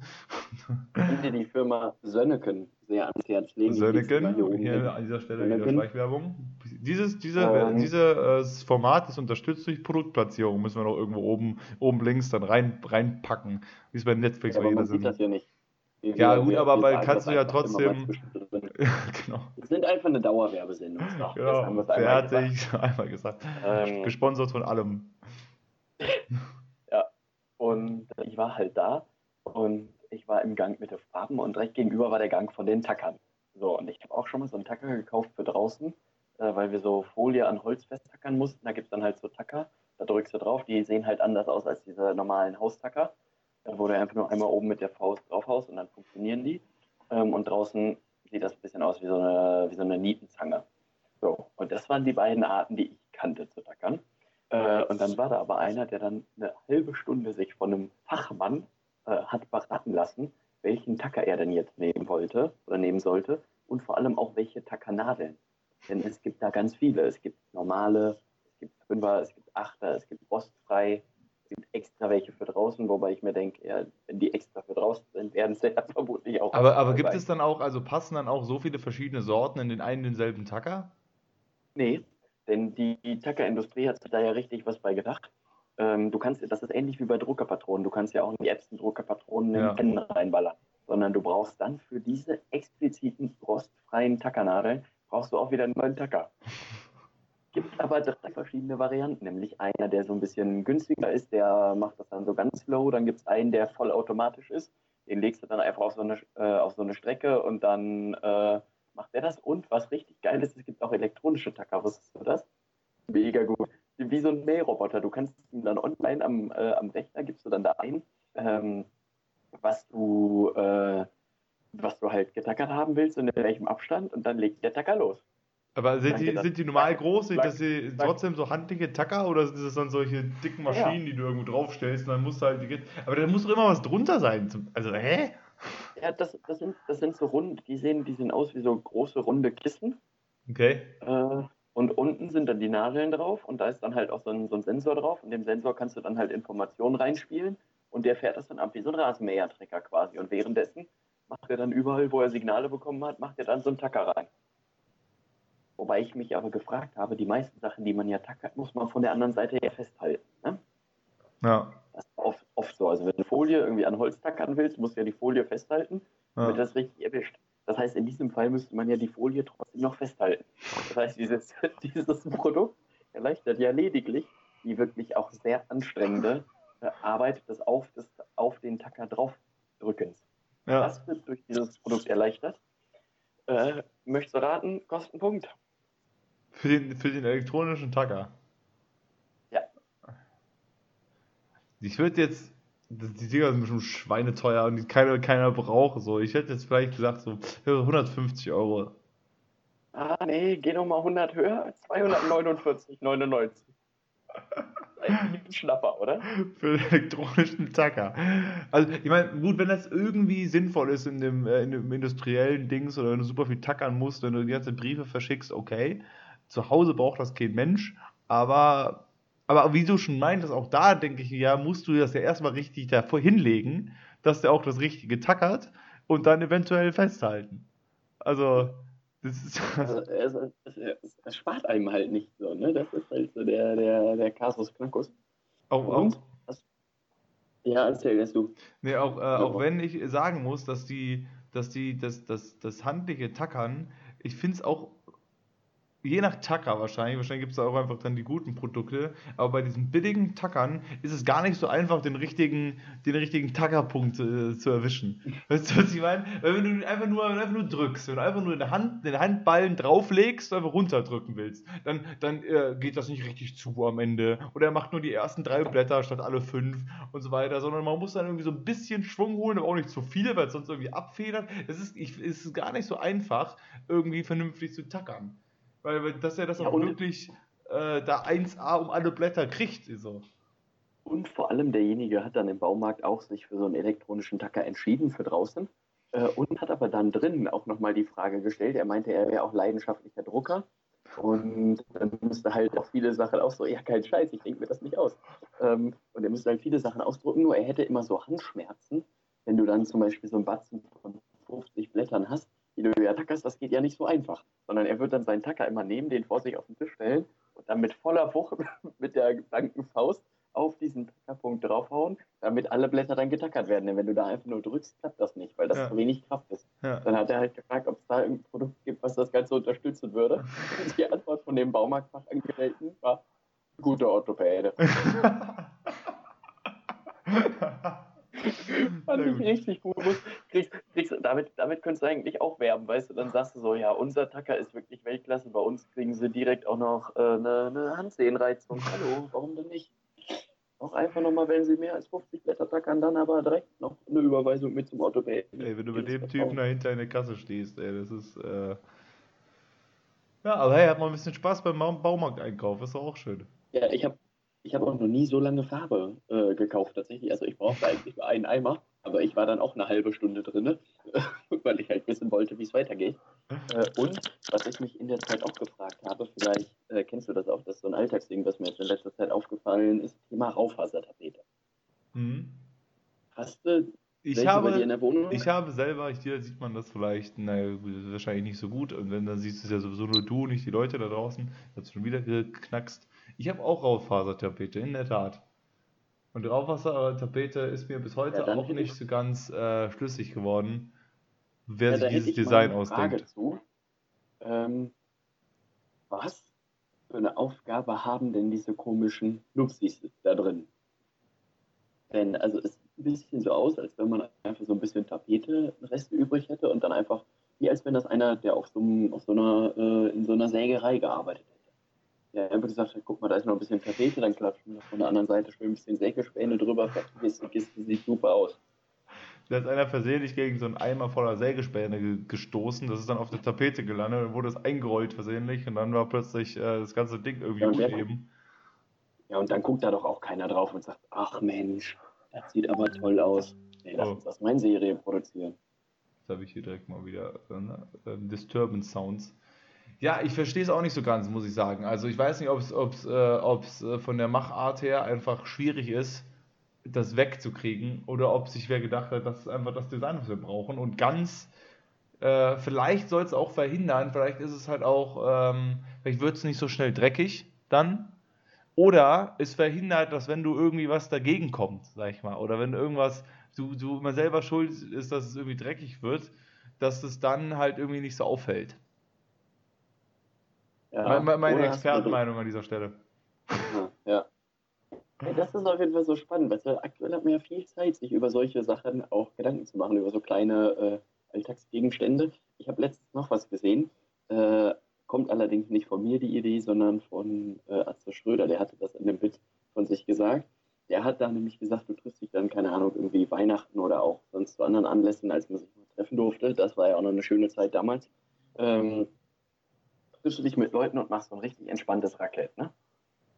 Könnt ihr die Firma Sönneken sehr ans Herz legen? Sönneken, hier, hier an dieser Stelle Sönneken. wieder Schleichwerbung. Dieses, diese, ähm, dieses Format ist unterstützt durch Produktplatzierung, müssen wir noch irgendwo oben, oben links dann rein, reinpacken, wie es bei Netflix ja, aber man sieht das ja nicht. Wir, ja, gut, aber bei, kannst du ja trotzdem. genau. Wir sind einfach eine Dauerwerbesendung. So, genau, fertig, einmal gesagt. Ähm, Gesponsert von allem. ja, und ich war halt da und ich war im Gang mit den Farben und direkt gegenüber war der Gang von den Tackern. So, und ich habe auch schon mal so einen Tacker gekauft für draußen, äh, weil wir so Folie an Holz festtackern mussten. Da gibt es dann halt so Tacker, da drückst du drauf, die sehen halt anders aus als diese normalen Haustacker wo du einfach nur einmal oben mit der Faust draufhaust und dann funktionieren die. Ähm, und draußen sieht das ein bisschen aus wie so eine, wie so eine Nietenzange. So, und das waren die beiden Arten, die ich kannte zu tackern. Äh, und dann war da aber einer, der dann eine halbe Stunde sich von einem Fachmann äh, hat beraten lassen, welchen Tacker er denn jetzt nehmen wollte oder nehmen sollte und vor allem auch welche Tackernadeln. Denn es gibt da ganz viele. Es gibt normale, es gibt Fünfer, es gibt Achter, es gibt rostfrei, es gibt extra welche für draußen, wobei ich mir denke, ja, wenn die extra für draußen sind, werden sie ja vermutlich auch. Aber, aber gibt sein. es dann auch, also passen dann auch so viele verschiedene Sorten in den einen denselben Tacker? Nee, denn die, die Tackerindustrie hat sich da ja richtig was bei gedacht. Ähm, du kannst, das ist ähnlich wie bei Druckerpatronen. Du kannst ja auch in die Epson Druckerpatronen in ja. Pennen reinballern. Sondern du brauchst dann für diese expliziten rostfreien Tackernadeln brauchst du auch wieder einen neuen Tacker. Gibt aber drei verschiedene Varianten, nämlich einer, der so ein bisschen günstiger ist, der macht das dann so ganz low. Dann gibt es einen, der vollautomatisch ist. Den legst du dann einfach auf so eine, äh, auf so eine Strecke und dann äh, macht er das. Und was richtig geil ist, es gibt auch elektronische Tacker. Wusstest du das? Mega gut. Wie so ein Mähroboter. Du kannst ihn dann online am, äh, am Rechner, gibst du dann da ein, ähm, was du, äh, was du halt getackert haben willst und in welchem Abstand und dann legt der Tacker los. Aber sind die, sind die normal groß? Sind das sie trotzdem so handliche Tacker oder sind das dann solche dicken Maschinen, ja. die du irgendwo draufstellst und dann musst du halt die. Aber da muss doch immer was drunter sein. Also, hä? Ja, das, das, sind, das sind so rund, die sehen, die sehen aus wie so große runde Kissen. Okay. Äh, und unten sind dann die Nadeln drauf und da ist dann halt auch so ein, so ein Sensor drauf. Und dem Sensor kannst du dann halt Informationen reinspielen und der fährt das dann ab wie so ein Rasenmähertrecker quasi. Und währenddessen macht er dann überall, wo er Signale bekommen hat, macht er dann so einen Tacker rein. Wobei ich mich aber gefragt habe, die meisten Sachen, die man ja tackert, muss man von der anderen Seite ja festhalten. Ne? Ja. Das ist oft, oft so. Also wenn du Folie irgendwie an Holz tackern willst, musst du ja die Folie festhalten, damit ja. das richtig erwischt. Das heißt, in diesem Fall müsste man ja die Folie trotzdem noch festhalten. Das heißt, dieses, dieses Produkt erleichtert ja lediglich die wirklich auch sehr anstrengende äh, Arbeit des auf, des auf den Tacker draufdrückens. Ja. Das wird durch dieses Produkt erleichtert. Äh, möchtest du raten? Kostenpunkt. Für den, für den elektronischen Tacker? Ja. Ich würde jetzt die Dinger sind bestimmt schweineteuer und die keiner, keiner braucht. So. Ich hätte jetzt vielleicht gesagt, so 150 Euro. Ah, nee, geh nochmal 100 höher. 249,99. Ein Schnapper, oder? Für den elektronischen Tacker. Also, ich meine, gut, wenn das irgendwie sinnvoll ist in dem, äh, in dem industriellen Dings oder wenn du super viel tackern musst, wenn du die ganzen Briefe verschickst, okay. Zu Hause braucht das kein Mensch, aber aber wie du schon meintest, auch da denke ich, ja, musst du das ja erstmal richtig davor hinlegen, dass der auch das Richtige tackert und dann eventuell festhalten. Also, das ist. Also, es, es, es, es, spart einem halt nicht so, ne? Das ist halt so der, der, der Kasus Knackus. Auch, und, auch, ja, erzähl jetzt du. Nee, auch, äh, auch wenn ich sagen muss, dass die, dass die, das, das, das handliche Tackern, ich finde es auch je nach Tacker wahrscheinlich, wahrscheinlich gibt es da auch einfach dann die guten Produkte, aber bei diesen billigen Tackern ist es gar nicht so einfach, den richtigen, den richtigen Tackerpunkt äh, zu erwischen. Weißt du, was ich meine? Weil wenn du einfach nur, einfach nur drückst, wenn du einfach nur der Hand, den Handballen drauflegst und einfach runterdrücken willst, dann, dann äh, geht das nicht richtig zu am Ende. Oder er macht nur die ersten drei Blätter statt alle fünf und so weiter, sondern man muss dann irgendwie so ein bisschen Schwung holen, aber auch nicht zu viel, weil es sonst irgendwie abfedert. Es ist, es ist gar nicht so einfach, irgendwie vernünftig zu tackern. Weil, dass er das ja, auch wirklich äh, da 1A um alle Blätter kriegt. So. Und vor allem derjenige hat dann im Baumarkt auch sich für so einen elektronischen Tacker entschieden für draußen äh, und hat aber dann drinnen auch nochmal die Frage gestellt. Er meinte, er wäre auch leidenschaftlicher Drucker. Und dann müsste halt auch viele Sachen auch so, ja, kein Scheiß, ich denke mir das nicht aus. Ähm, und er müsste halt viele Sachen ausdrucken, nur er hätte immer so Handschmerzen, wenn du dann zum Beispiel so einen Batzen von 50 Blättern hast du ja tackerst, das geht ja nicht so einfach. Sondern er wird dann seinen Tacker immer nehmen, den vor sich auf den Tisch stellen und dann mit voller Wucht mit der blanken Faust auf diesen Tackerpunkt draufhauen, damit alle Blätter dann getackert werden. Denn wenn du da einfach nur drückst, klappt das nicht, weil das ja. zu wenig Kraft ist. Ja. Dann hat er halt gefragt, ob es da ein Produkt gibt, was das Ganze unterstützen würde. Und die Antwort von dem Baumarktfachangestellten war, gute Orthopäde. Fand ich richtig gut. Kriegst, kriegst, damit, damit könntest du eigentlich auch werben, weißt du? Dann sagst du so, ja, unser Tacker ist wirklich Weltklasse. Bei uns kriegen sie direkt auch noch äh, eine, eine Handsehenreizung. Hallo, warum denn nicht? Auch einfach nochmal, wenn sie mehr als 50 Blätter tackern, dann aber direkt noch eine Überweisung mit zum Autobahn. Ey, wenn du mit dem Typen dahinter in der Kasse stehst, ey, das ist. Äh... Ja, aber hey, hat mal ein bisschen Spaß beim Baumarkteinkauf, ist doch auch schön. Ja, ich habe ich habe auch noch nie so lange Farbe äh, gekauft tatsächlich. Also ich brauchte eigentlich nur einen Eimer aber ich war dann auch eine halbe Stunde drin, weil ich halt wissen wollte, wie es weitergeht. Äh, und was ich mich in der Zeit auch gefragt habe, vielleicht äh, kennst du das auch, das ist so ein Alltagsding, was mir jetzt in letzter Zeit aufgefallen ist, Thema Raufasertapete. Mhm. Hast du ich habe, ich habe selber, hier sieht man das vielleicht, naja, wahrscheinlich nicht so gut. Und wenn, dann siehst du es ja sowieso nur du, nicht die Leute da draußen. Jetzt schon wieder geknackst. Ich habe auch Raufasertapete, in der Tat. Und Raufasertapete ist mir bis heute ja, auch nicht so ganz äh, schlüssig geworden, wer ja, sich dieses Design ausdenkt. Ähm, was für eine Aufgabe haben denn diese komischen Nupsis da drin? Denn, also es ein bisschen so aus, als wenn man einfach so ein bisschen Tapete-Reste übrig hätte und dann einfach, wie als wenn das einer, der auf so, auf so einer, äh, in so einer Sägerei gearbeitet hätte. Der einfach gesagt hat, guck mal, da ist noch ein bisschen Tapete, dann klatschen wir von der anderen Seite schön ein bisschen Sägespäne drüber, die Kiste, sieht super aus. Da ist einer versehentlich gegen so einen Eimer voller Sägespäne gestoßen, das ist dann auf der Tapete gelandet, dann wurde es eingerollt versehentlich und dann war plötzlich äh, das ganze Ding irgendwie ja, uneben. Ja, und dann guckt da doch auch keiner drauf und sagt, ach Mensch, das sieht aber toll aus. Nee, lass oh. uns das mal in Serie produzieren. Jetzt habe ich hier direkt mal wieder äh, äh, Disturbance Sounds. Ja, ich verstehe es auch nicht so ganz, muss ich sagen. Also ich weiß nicht, ob es äh, äh, von der Machart her einfach schwierig ist, das wegzukriegen oder ob sich wer gedacht hat, das ist einfach das Design, was wir brauchen. Und ganz, äh, vielleicht soll es auch verhindern, vielleicht ist es halt auch, ähm, vielleicht wird es nicht so schnell dreckig dann, oder es verhindert, dass wenn du irgendwie was dagegen kommt, sag ich mal, oder wenn irgendwas, du, du immer selber schuld ist, dass es irgendwie dreckig wird, dass es dann halt irgendwie nicht so auffällt. Ja, meine, meine Expertenmeinung an dieser Stelle. Ja, ja. Das ist auf jeden Fall so spannend, weil aktuell hat man ja viel Zeit, sich über solche Sachen auch Gedanken zu machen, über so kleine äh, Alltagsgegenstände. Ich habe letztens noch was gesehen. Äh, Kommt allerdings nicht von mir die Idee, sondern von äh, Atze Schröder. Der hatte das in dem Bit von sich gesagt. Der hat da nämlich gesagt, du triffst dich dann, keine Ahnung, irgendwie Weihnachten oder auch sonst zu anderen Anlässen, als man sich mal treffen durfte. Das war ja auch noch eine schöne Zeit damals. Ähm, triffst du dich mit Leuten und machst so ein richtig entspanntes Raclette, ne?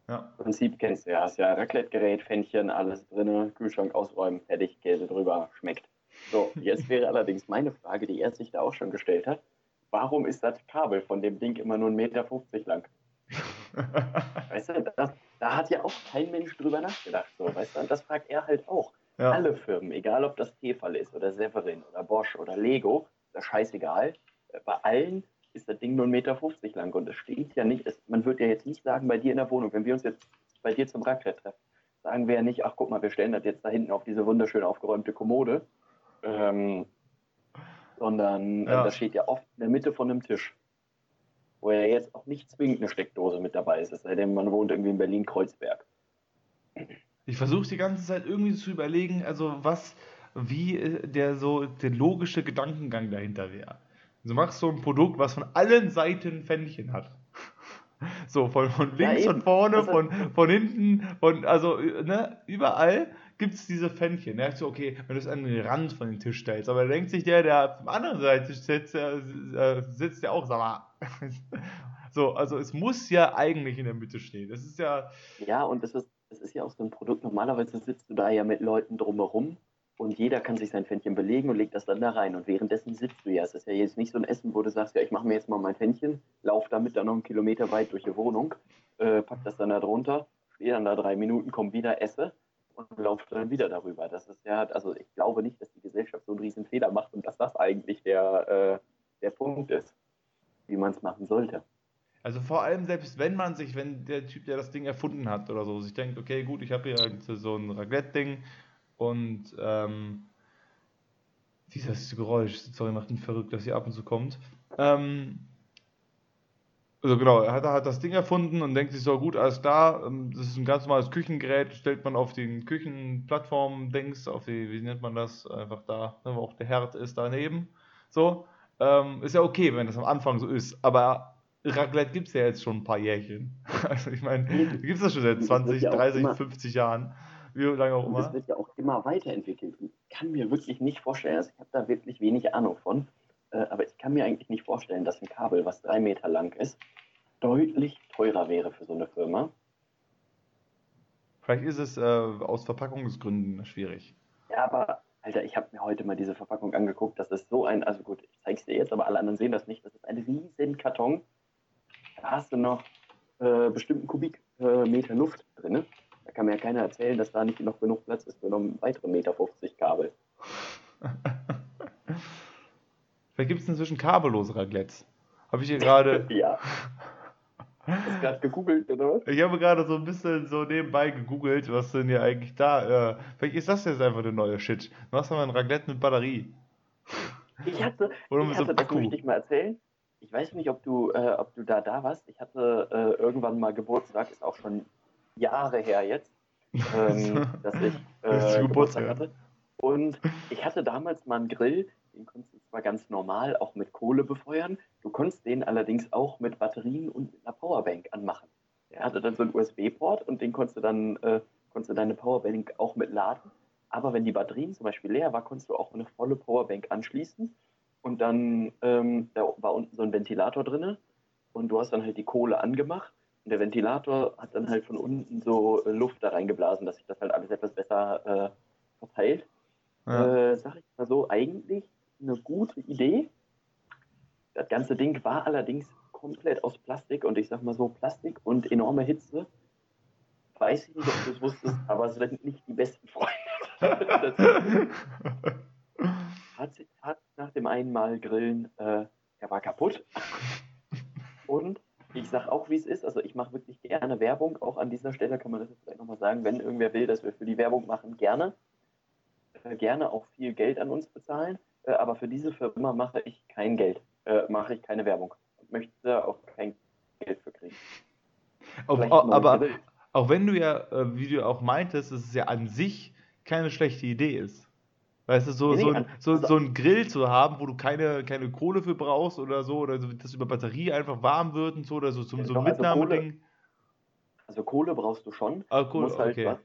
Ja. Im Prinzip kennst du ja, hast ja Raclette-Gerät, Fännchen, alles drin, Kühlschrank ausräumen, fertig, Käse drüber, schmeckt. So, jetzt wäre allerdings meine Frage, die er sich da auch schon gestellt hat warum ist das Kabel von dem Ding immer nur 1,50 Meter lang? weißt du, das, da hat ja auch kein Mensch drüber nachgedacht. So, weißt du, und das fragt er halt auch. Ja. Alle Firmen, egal ob das Tefal ist oder Severin oder Bosch oder Lego, das ist scheißegal. Bei allen ist das Ding nur 1,50 Meter lang und es steht ja nicht, es, man würde ja jetzt nicht sagen, bei dir in der Wohnung, wenn wir uns jetzt bei dir zum Raclette treffen, sagen wir ja nicht, ach guck mal, wir stellen das jetzt da hinten auf diese wunderschön aufgeräumte Kommode. Ähm, sondern äh, ja. das steht ja oft in der Mitte von einem Tisch. Wo ja jetzt auch nicht zwingend eine Steckdose mit dabei ist, es sei denn, man wohnt irgendwie in Berlin-Kreuzberg. Ich versuche die ganze Zeit irgendwie zu überlegen, also was, wie äh, der so der logische Gedankengang dahinter wäre. Du machst so ein Produkt, was von allen Seiten Fännchen hat. So, von, von links, ja, von vorne, von, von hinten, von, also, ne, überall gibt es diese Fännchen. Er sagt so, okay, wenn du es an den Rand von dem Tisch stellst, aber da denkt sich der, der auf der anderen Seite sitzt, äh, sitzt ja auch, sag mal. so, also es muss ja eigentlich in der Mitte stehen. Das ist ja. Ja, und es ist, es ist ja auch so ein Produkt. Normalerweise sitzt du da ja mit Leuten drumherum und jeder kann sich sein Fännchen belegen und legt das dann da rein. Und währenddessen sitzt du ja. Es ist ja jetzt nicht so ein Essen, wo du sagst, ja, ich mache mir jetzt mal mein Fännchen, lauf damit dann noch einen Kilometer weit durch die Wohnung, äh, pack das dann da drunter, stehe dann da drei Minuten, komm wieder, esse und läuft dann wieder darüber. Das ist ja, also ich glaube nicht, dass die Gesellschaft so einen riesen Fehler macht und dass das eigentlich der, äh, der Punkt ist, wie man es machen sollte. Also vor allem selbst wenn man sich, wenn der Typ, der das Ding erfunden hat oder so, sich denkt, okay, gut, ich habe hier so ein Raclette-Ding und ähm, dieses Geräusch, sorry, macht mich verrückt, dass hier ab und zu kommt. Ähm, also genau, er hat, hat das Ding erfunden und denkt sich so, gut, alles klar, ähm, das ist ein ganz normales Küchengerät, stellt man auf den Küchenplattform, denkst auf die, wie nennt man das, einfach da, ne, wo auch der Herd ist daneben. So, ähm, ist ja okay, wenn das am Anfang so ist, aber Raclette gibt es ja jetzt schon ein paar Jährchen. Also ich meine, gibt es das schon seit 20, ja 30, immer, 50 Jahren, wie lange auch immer. Das wird ja auch immer weiterentwickelt. Ich kann mir wirklich nicht vorstellen, also ich habe da wirklich wenig Ahnung von, äh, aber ich kann mir eigentlich nicht vorstellen, dass ein Kabel, was drei Meter lang ist, deutlich teurer wäre für so eine Firma. Vielleicht ist es äh, aus Verpackungsgründen schwierig. Ja, aber Alter, ich habe mir heute mal diese Verpackung angeguckt. Das ist so ein, also gut, ich zeige es dir jetzt, aber alle anderen sehen das nicht. Das ist ein riesen Karton. Da hast du noch äh, bestimmten Kubikmeter äh, Luft drin. Da kann mir ja keiner erzählen, dass da nicht noch genug Platz ist für noch einen weiteren Meter 50 Kabel. Vielleicht gibt es inzwischen kabellose Raclettes. Habe ich hier gerade. ja. Hast du gerade gegoogelt, oder was? Ich habe gerade so ein bisschen so nebenbei gegoogelt, was denn hier eigentlich da. Äh, vielleicht ist das jetzt einfach der neue Shit. Du hast aber ein Raclette mit Batterie. Ich hatte, oder ich hatte so das möchte ich mal erzählen. Ich weiß nicht, ob du, äh, ob du da da warst. Ich hatte äh, irgendwann mal Geburtstag, ist auch schon Jahre her jetzt, ähm, dass ich äh, Geburtstag hatte. Und ich hatte damals mal einen Grill, den konntest du zwar ganz normal auch mit Kohle befeuern, du konntest den allerdings auch mit Batterien und mit einer Powerbank anmachen. Der hatte dann so einen USB-Port und den konntest du dann äh, konntest du deine Powerbank auch mit laden. Aber wenn die Batterien zum Beispiel leer war, konntest du auch eine volle Powerbank anschließen. Und dann ähm, da war unten so ein Ventilator drin und du hast dann halt die Kohle angemacht und der Ventilator hat dann halt von unten so äh, Luft da reingeblasen, dass sich das halt alles etwas besser äh, verteilt. Ja. Äh, sag ich mal so, eigentlich eine gute Idee. Das ganze Ding war allerdings komplett aus Plastik und ich sag mal so, Plastik und enorme Hitze. Weiß ich nicht, ob du es wusstest, aber es sind nicht die besten Freunde. hat, hat nach dem einen Mal Grillen, äh, er war kaputt. Und ich sag auch, wie es ist. Also ich mache wirklich gerne Werbung. Auch an dieser Stelle kann man das vielleicht nochmal sagen, wenn irgendwer will, dass wir für die Werbung machen, gerne. Äh, gerne auch viel Geld an uns bezahlen. Äh, aber für diese Firma mache ich kein Geld. Äh, mache ich keine Werbung. Möchte auch kein Geld für kriegen. Auf, aber auch wenn du ja, äh, wie du auch meintest, dass es ja an sich keine schlechte Idee ist. Weißt du, so, nee, so, ein, so, also, so ein Grill zu haben, wo du keine, keine Kohle für brauchst oder so, oder das über Batterie einfach warm wird und so, oder so, zum, so ein Mitnahmeding. Also, also Kohle brauchst du schon. Ah, Kohle, halt okay. Was,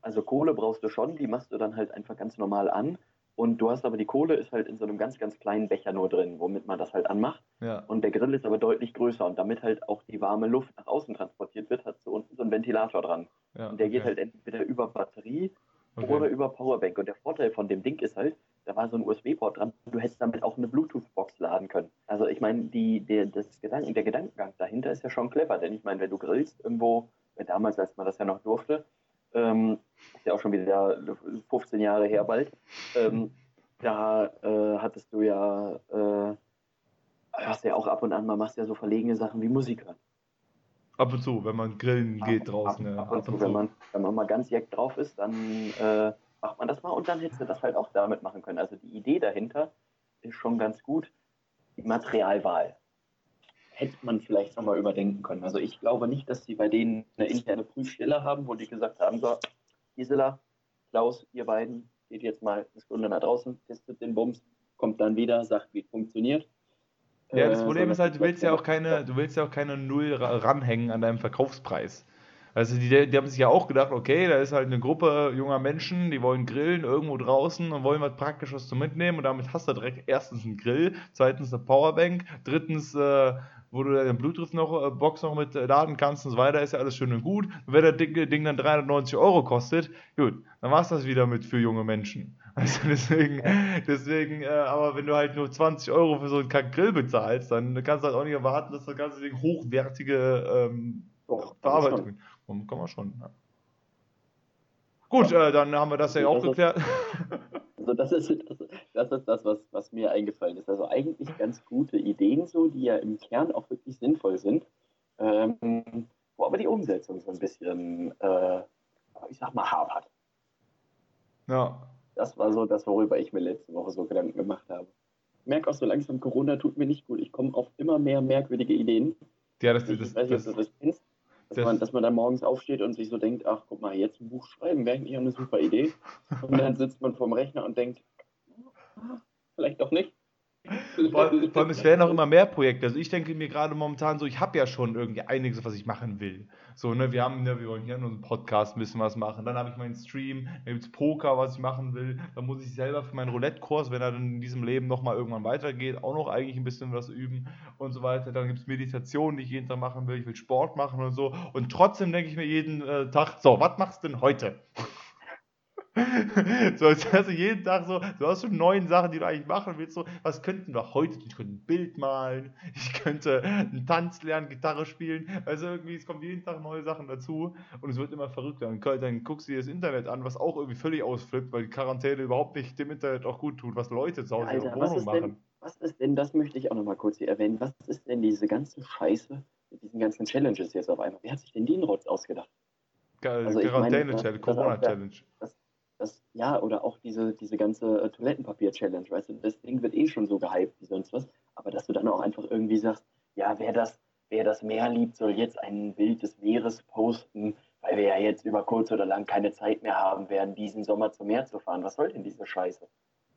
also Kohle brauchst du schon, die machst du dann halt einfach ganz normal an. Und du hast aber die Kohle ist halt in so einem ganz, ganz kleinen Becher nur drin, womit man das halt anmacht. Ja. Und der Grill ist aber deutlich größer und damit halt auch die warme Luft nach außen transportiert wird, hat so unten so ein Ventilator dran. Ja, und der okay. geht halt entweder über Batterie okay. oder über Powerbank. Und der Vorteil von dem Ding ist halt, da war so ein USB-Port dran, du hättest damit auch eine Bluetooth-Box laden können. Also ich meine, der, das Gedanken, der Gedankengang dahinter ist ja schon clever, denn ich meine, wenn du grillst irgendwo, damals, als man das ja noch durfte, ähm, ist ja auch schon wieder 15 Jahre her bald. Ähm, da äh, hattest du ja, äh, hast ja auch ab und an mal, machst ja so verlegene Sachen wie Musik hören. Ab und zu, wenn man grillen geht ab, draußen. Ab, ab, ab und, zu, wenn man, wenn man mal ganz jack drauf ist, dann äh, macht man das mal und dann hättest du das halt auch damit machen können. Also die Idee dahinter ist schon ganz gut. Die Materialwahl hätte man vielleicht nochmal überdenken können. Also ich glaube nicht, dass sie bei denen eine interne Prüfstelle haben, wo die gesagt haben, so, Gisela, Klaus, ihr beiden, geht jetzt mal eine Stunde nach draußen, testet den Bums, kommt dann wieder, sagt, wie es funktioniert. Ja, das äh, Problem äh, ist halt, du willst ja auch keine, du willst ja auch keine Null ranhängen an deinem Verkaufspreis. Also die, die haben sich ja auch gedacht, okay, da ist halt eine Gruppe junger Menschen, die wollen grillen irgendwo draußen und wollen was Praktisches zu mitnehmen und damit hast du direkt erstens einen Grill, zweitens eine Powerbank, drittens äh, wo du deine Bluetooth-Box noch, noch mit äh, laden kannst und so weiter, ist ja alles schön und gut. Und wenn das Ding, dann 390 Euro kostet, gut, dann war es das wieder mit für junge Menschen. Also deswegen, deswegen, äh, aber wenn du halt nur 20 Euro für so einen Kack-Grill bezahlst, dann kannst du halt auch nicht erwarten, dass das ganze Ding hochwertige ähm, Doch, Verarbeitung kann. kann man schon. Ja. Gut, ja. äh, dann haben wir das ja auch geklärt. Also das ist das, das, ist das was, was mir eingefallen ist. Also eigentlich ganz gute Ideen so, die ja im Kern auch wirklich sinnvoll sind, ähm, wo aber die Umsetzung so ein bisschen, äh, ich sag mal, hapert. Ja. Das war so das, worüber ich mir letzte Woche so Gedanken gemacht habe. Ich merke auch so langsam, Corona tut mir nicht gut. Ich komme auf immer mehr merkwürdige Ideen. Ja, das, ich das, weiß nicht, ob du das kennst. Dass, das man, dass man dann morgens aufsteht und sich so denkt, ach guck mal, jetzt ein Buch schreiben wäre eigentlich eine super Idee. Und dann sitzt man vorm Rechner und denkt, ah, vielleicht doch nicht. Vor allem, es werden auch immer mehr Projekte. Also ich denke mir gerade momentan so, ich habe ja schon irgendwie einiges, was ich machen will. So, ne, wir haben, ne, wir wollen hier in unserem Podcast ein bisschen was machen. Dann habe ich meinen Stream, dann gibt es Poker, was ich machen will. Dann muss ich selber für meinen Roulette-Kurs, wenn er dann in diesem Leben nochmal irgendwann weitergeht, auch noch eigentlich ein bisschen was üben und so weiter. Dann gibt es Meditation, die ich jeden Tag machen will. Ich will Sport machen und so. Und trotzdem denke ich mir jeden äh, Tag, so, was machst du denn heute? so, als hast du jeden Tag so, du hast schon neun Sachen, die du eigentlich machen willst. So, was könnten wir heute? Ich könnte ein Bild malen, ich könnte einen Tanz lernen, Gitarre spielen. Also irgendwie, es kommen jeden Tag neue Sachen dazu und es wird immer verrückter. Und dann guckst du dir das Internet an, was auch irgendwie völlig ausflippt, weil die Quarantäne überhaupt nicht dem Internet auch gut tut, was Leute zu Hause Alter, in der Wohnung ist denn, machen. was ist denn, das möchte ich auch nochmal kurz hier erwähnen, was ist denn diese ganze Scheiße mit diesen ganzen Challenges jetzt auf einmal? Wer hat sich denn den Rotz ausgedacht? Also Quarantäne-Challenge, das Corona-Challenge. Das, ja, oder auch diese, diese ganze äh, Toilettenpapier-Challenge, weißt du, das Ding wird eh schon so gehypt wie sonst was, aber dass du dann auch einfach irgendwie sagst, ja, wer das, wer das Meer liebt, soll jetzt ein Bild des Meeres posten, weil wir ja jetzt über kurz oder lang keine Zeit mehr haben werden, diesen Sommer zum Meer zu fahren. Was soll denn diese Scheiße?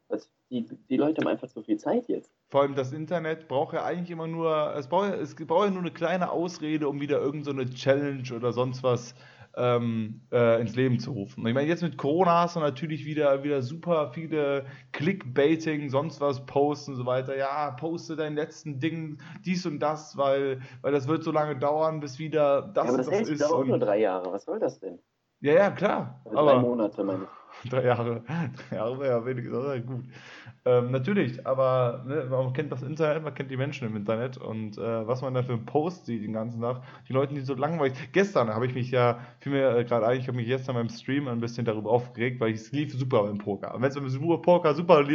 Das, die, die Leute haben einfach zu viel Zeit jetzt. Vor allem das Internet braucht ja eigentlich immer nur, es braucht, es braucht ja nur eine kleine Ausrede, um wieder irgendeine so Challenge oder sonst was ähm, äh, ins Leben zu rufen. Und ich meine, jetzt mit Corona hast du natürlich wieder, wieder super viele Clickbaiting, sonst was Posts und so weiter. Ja, poste dein letzten Ding, dies und das, weil, weil das wird so lange dauern, bis wieder das ja, aber das das hält ist. dauert auch nur drei Jahre. Was soll das denn? ja, ja, klar. Drei Aber Monate, meine ich. drei Jahre, drei Jahre wäre ja wenigstens gut. Ähm, natürlich, aber ne, man kennt das Internet, man kennt die Menschen im Internet und äh, was man da für einen Post sieht den ganzen Tag, die Leute, die so langweilig. Gestern habe ich mich ja, fiel mir äh, gerade ein, ich habe mich gestern beim Stream ein bisschen darüber aufgeregt, weil es lief super beim Poker. Und wenn es beim Poker super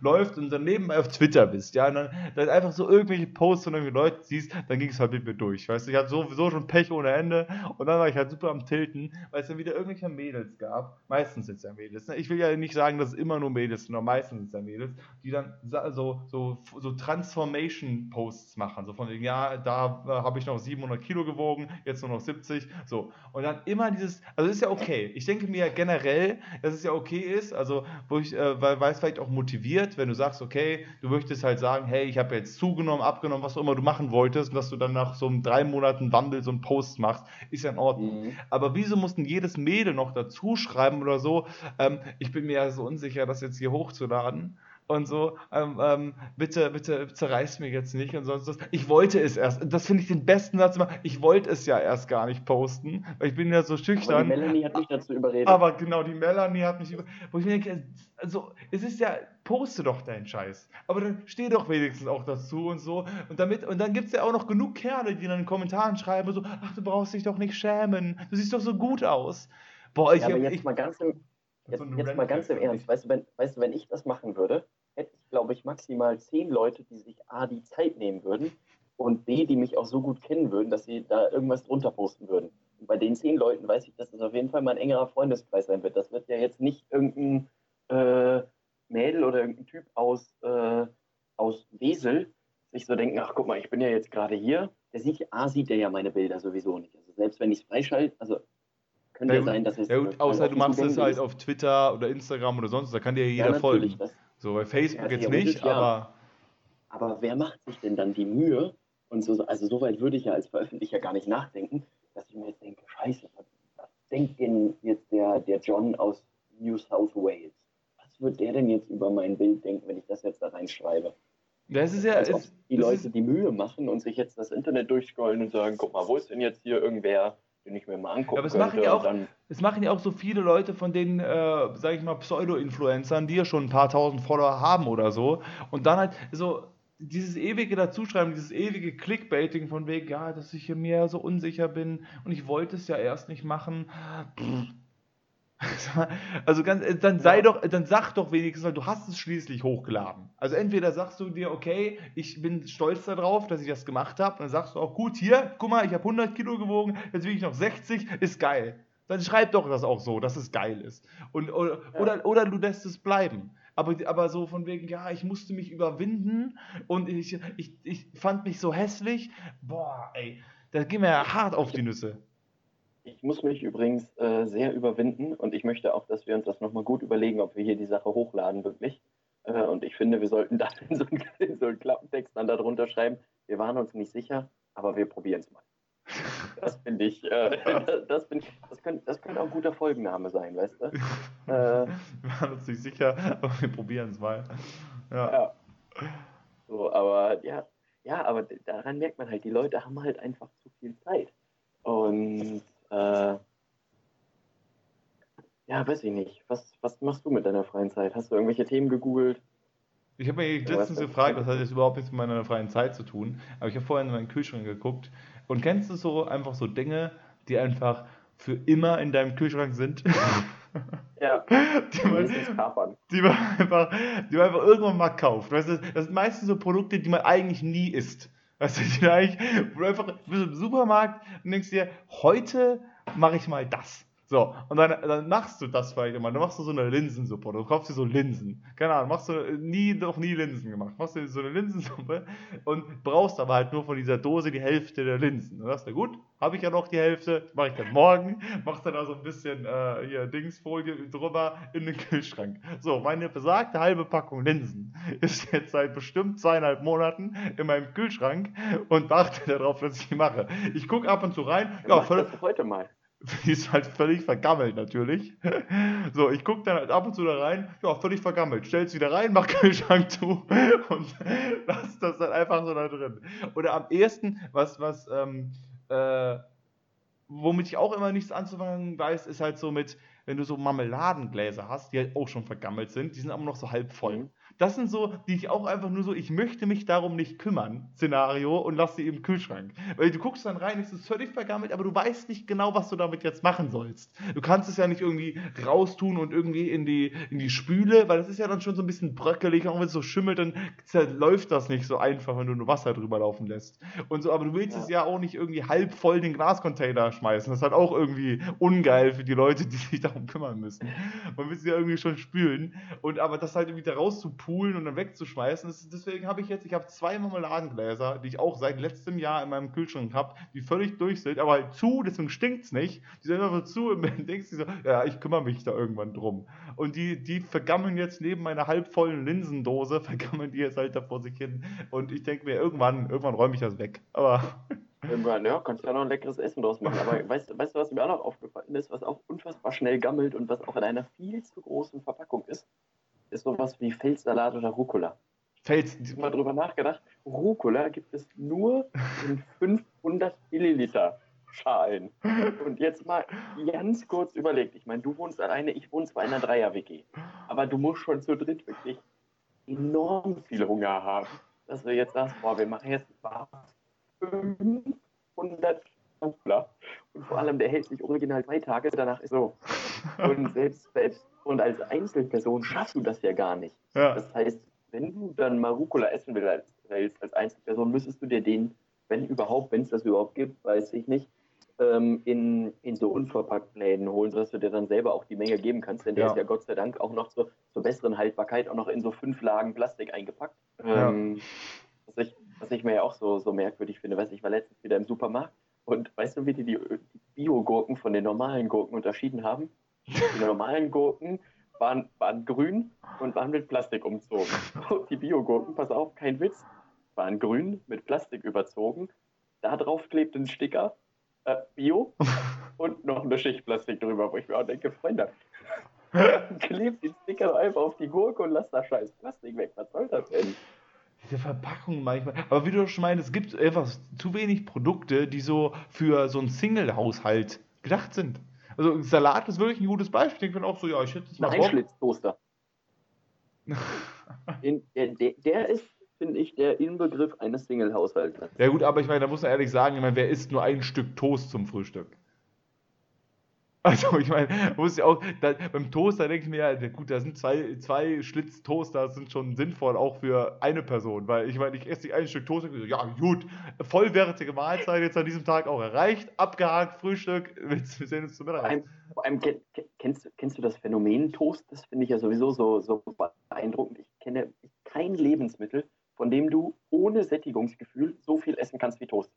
läuft und dann nebenbei auf Twitter bist, ja, und dann, dann einfach so irgendwelche Posts von irgendwelchen Leuten siehst, dann ging es halt mit mir durch. Weißt du, ich hatte sowieso schon Pech ohne Ende und dann war ich halt super am Tilten, weil es dann wieder irgendwelche Mädels gab. Meistens sind es ja Mädels. Ne? Ich will ja nicht sagen, dass es immer nur Mädels sind, aber meistens sind es ja Mädels, die dann so, so, so Transformation-Posts machen. So von wegen, ja, da äh, habe ich noch 700 Kilo gewogen, jetzt nur noch 70. So. Und dann immer dieses, also ist ja okay. Ich denke mir generell, dass es ja okay ist, also wo ich, äh, weil, weil es vielleicht auch motiviert, wenn du sagst, okay, du möchtest halt sagen, hey, ich habe jetzt zugenommen, abgenommen, was auch immer du machen wolltest, und dass du dann nach so einem drei Monaten Wandel so einen Post machst, ist ja in Ordnung. Mhm. Aber wieso mussten jedes Mädel noch dazu schreiben oder so? Ähm, ich bin mir ja so unsicher, das jetzt hier hochzuladen. Und so, ähm, ähm, bitte, bitte zerreiß mir jetzt nicht und sonst was. Ich wollte es erst, das finde ich den besten Satz immer, ich wollte es ja erst gar nicht posten, weil ich bin ja so Aber die schüchtern. Melanie hat mich dazu überredet. Aber genau, die Melanie hat mich über. Wo ich mir denke, also, es ist ja, poste doch deinen Scheiß. Aber dann steh doch wenigstens auch dazu und so. Und damit, und dann gibt es ja auch noch genug Kerle, die dann in den Kommentaren schreiben, so, ach, du brauchst dich doch nicht schämen. Du siehst doch so gut aus. Boah, ich ja, aber jetzt ich, mal ganz im, jetzt, so jetzt mal ganz im Ernst. Weißt du, wenn, weißt du, wenn ich das machen würde, hätte ich, glaube ich, maximal zehn Leute, die sich A, die Zeit nehmen würden und B, die mich auch so gut kennen würden, dass sie da irgendwas drunter posten würden. Und bei den zehn Leuten weiß ich, dass das auf jeden Fall mein engerer Freundeskreis sein wird. Das wird ja jetzt nicht irgendein äh, Mädel oder irgendein Typ aus, äh, aus Wesel sich so denken, ach guck mal, ich bin ja jetzt gerade hier. Der sieht, A, sieht der ja meine Bilder sowieso nicht. Also selbst wenn ich es freischalte, also könnte Ja, ja sein, dass es... ja, außer du machst es halt ist. auf Twitter oder Instagram oder sonst, da kann dir ja jeder folgen. das, So, bei Facebook Ja, jetzt nicht, ja. aber. Aber wer macht sich denn dann die Mühe? Und so, also so weit würde ich ja als Veröffentlicher gar nicht nachdenken, dass ich mir jetzt denke, scheiße, was, was denkt denn jetzt der, der John aus New South Wales? Was wird der denn jetzt über mein Bild denken, wenn ich das jetzt da reinschreibe? Ja, es ist ja. Als ob Es, die Leute ist, die Mühe machen und sich jetzt das Internet durchscrollen und sagen, guck mal, wo ist denn jetzt hier irgendwer, den ich mir mal angucken Ja, aber es machen ja auch- es machen ja auch so viele Leute von den, äh, sag ich mal, Pseudo-Influencern, die ja schon ein paar tausend Follower haben oder so. Und dann halt so dieses ewige Dazuschreiben, dieses ewige Clickbaiting von wegen, ja, dass ich mir so unsicher bin und ich wollte es ja erst nicht machen. Also ganz, äh, dann sei Ja. doch, dann sag doch wenigstens, weil du hast es schließlich hochgeladen. Also entweder sagst du dir, okay, ich bin stolz darauf, dass ich das gemacht habe, und dann sagst du auch, gut, hier, guck mal, ich habe 100 Kilo gewogen, jetzt wiege ich noch 60, ist geil. Dann schreib doch das auch so, dass es geil ist. Und, oder, Ja. oder, oder du lässt es bleiben. Aber, aber so von wegen, ja, ich musste mich überwinden und ich, ich, ich fand mich so hässlich. Boah, ey, da gehen wir ja hart auf die Nüsse. Ich muss mich übrigens äh, sehr überwinden und ich möchte auch, dass wir uns das nochmal gut überlegen, ob wir hier die Sache hochladen wirklich. Äh, und ich finde, wir sollten da in so, einen, in so einen Klappentext dann darunter schreiben, wir waren uns nicht sicher, aber wir probieren es mal. Das finde ich, äh, das, das, find, das, könnte, das könnte auch ein guter Folgenname sein, weißt du? Wir waren uns nicht sicher, aber wir probieren es mal. Ja. ja. So, aber ja, ja, aber daran merkt man halt, die Leute haben halt einfach zu viel Zeit. Und äh, Ja, weiß ich nicht. Was, was machst du mit deiner freien Zeit? Hast du irgendwelche Themen gegoogelt? Ich habe mich letztens gefragt, was hat das überhaupt jetzt mit meiner freien Zeit zu tun? Aber ich habe vorhin in meinen Kühlschrank geguckt und kennst du so einfach so Dinge, die einfach für immer in deinem Kühlschrank sind? Ja, die man, die man, einfach, die man einfach irgendwann mal kauft. Weißt du, das sind meistens so Produkte, die man eigentlich nie isst. Weißt du, eigentlich, wo du einfach bist im Supermarkt und denkst dir, heute mache ich mal das. So, und dann, dann machst du das vielleicht immer. Dann machst du so eine Linsensuppe du kaufst dir so Linsen. Keine Ahnung, machst du nie, noch nie Linsen gemacht. Machst du so eine Linsensuppe und brauchst aber halt nur von dieser Dose die Hälfte der Linsen. Dann sagst du, gut, habe ich ja noch die Hälfte, mache ich dann morgen, machst dann da so ein bisschen äh, hier Dingsfolie drüber in den Kühlschrank. So, meine besagte halbe Packung Linsen ist jetzt seit bestimmt zweieinhalb Monaten in meinem Kühlschrank und warte darauf, dass ich die mache. Ich gucke ab und zu rein. Ja, ja völlig, heute mal. Die ist halt völlig vergammelt natürlich. So, ich gucke dann halt ab und zu da rein, ja, völlig vergammelt. Stell's wieder rein, mach Kühlschrank zu und lass das dann einfach so da drin. Oder am ersten, was, was, ähm, äh, womit ich auch immer nichts anzufangen weiß, ist halt so mit, wenn du so Marmeladengläser hast, die halt auch schon vergammelt sind, die sind aber noch so halb voll. Mhm. Das sind so, die ich auch einfach nur so, ich möchte mich darum nicht kümmern, Szenario und lass sie im Kühlschrank. Weil du guckst dann rein, es ist völlig vergammelt, aber du weißt nicht genau, was du damit jetzt machen sollst. Du kannst es ja nicht irgendwie raustun und irgendwie in die, in die Spüle, weil das ist ja dann schon so ein bisschen bröckelig, auch wenn es so schimmelt, dann läuft das nicht so einfach, wenn du nur Wasser drüber laufen lässt. Und so, aber du willst ja. es ja auch nicht irgendwie halb voll in den Glascontainer schmeißen. Das ist halt auch irgendwie ungeil für die Leute, die sich darum kümmern müssen. Man will sie ja irgendwie schon spülen. Und aber das halt irgendwie da rauszupulen, Poolen und dann wegzuschmeißen. Das, deswegen habe ich jetzt, ich habe zwei Marmeladengläser, die ich auch seit letztem Jahr in meinem Kühlschrank habe, die völlig durch sind, aber halt zu, deswegen stinkt es nicht. Die sind einfach zu und dann denkst du so, ja, ich kümmere mich da irgendwann drum. Und die, die vergammeln jetzt neben meiner halbvollen Linsendose, vergammeln die jetzt halt da vor sich hin. Und ich denke mir, irgendwann, irgendwann räume ich das weg. Aber. Irgendwann, ja, kannst du ja noch ein leckeres Essen draus machen. Aber weißt, weißt du, was mir auch noch aufgefallen ist, was auch unfassbar schnell gammelt und was auch in einer viel zu großen Verpackung ist? Ist sowas wie Feldsalat oder Rucola. Fels. Ich habe mal drüber nachgedacht. Rucola gibt es nur in 500 Milliliter Schalen. Und jetzt mal ganz kurz überlegt. Ich meine, du wohnst alleine, ich wohne zwar in einer Dreier-WG. Aber du musst schon zu dritt wirklich enorm viel Hunger haben, dass du jetzt sagst, boah, wir machen jetzt mal 500 Rucola. Und vor allem, der hält sich original zwei Tage, danach ist so. Und selbst, selbst und als Einzelperson schaffst du das ja gar nicht. Ja. Das heißt, wenn du dann mal Rucola essen willst als Einzelperson, müsstest du dir den, wenn überhaupt, wenn es das überhaupt gibt, weiß ich nicht, ähm, in, in so unverpackten Läden holen, sodass du dir dann selber auch die Menge geben kannst. Denn der ja. ist ja Gott sei Dank auch noch zur, zur besseren Haltbarkeit auch noch in so fünf Lagen Plastik eingepackt. Ähm, ja. was, ich, was ich mir ja auch so, so merkwürdig finde. Weiß ich war letztens wieder im Supermarkt und weißt du, wie die die, die Bio-Gurken von den normalen Gurken unterschieden haben? Die normalen Gurken waren, waren grün und waren mit Plastik umzogen. Und die Biogurken, pass auf, kein Witz, waren grün mit Plastik überzogen. Da drauf klebt ein Sticker, äh, Bio und noch eine Schicht Plastik drüber, wo ich mir auch denke, Freunde, klebt den Sticker einfach auf die Gurke und lasst da scheiß Plastik weg. Was soll das denn? Diese Verpackung manchmal. Aber wie du schon meinst, es gibt einfach zu wenig Produkte, die so für so einen Single-Haushalt gedacht sind. Also Salat ist wirklich ein gutes Beispiel. Ich bin auch so, ja, ich hätte es mal Ein Einschlitztoaster. der, der ist, finde ich, der Inbegriff eines Single-Haushaltes. Ja gut, aber ich meine, da muss man ehrlich sagen, ich meine, wer isst nur ein Stück Toast zum Frühstück? Also ich meine, muss ich auch, da, beim Toaster denke ich mir, ja, gut, da sind zwei, zwei Schlitz-Toaster sind schon sinnvoll, auch für eine Person, weil ich meine, ich esse nicht ein Stück Toast und so, ja gut, vollwertige Mahlzeit jetzt an diesem Tag auch erreicht, abgehakt, Frühstück, wir sehen uns zum Mittag. Vor allem, vor allem kennst, kennst du das Phänomen Toast? Das finde ich ja sowieso so, so beeindruckend. Ich kenne kein Lebensmittel, von dem du ohne Sättigungsgefühl so viel essen kannst wie Toast.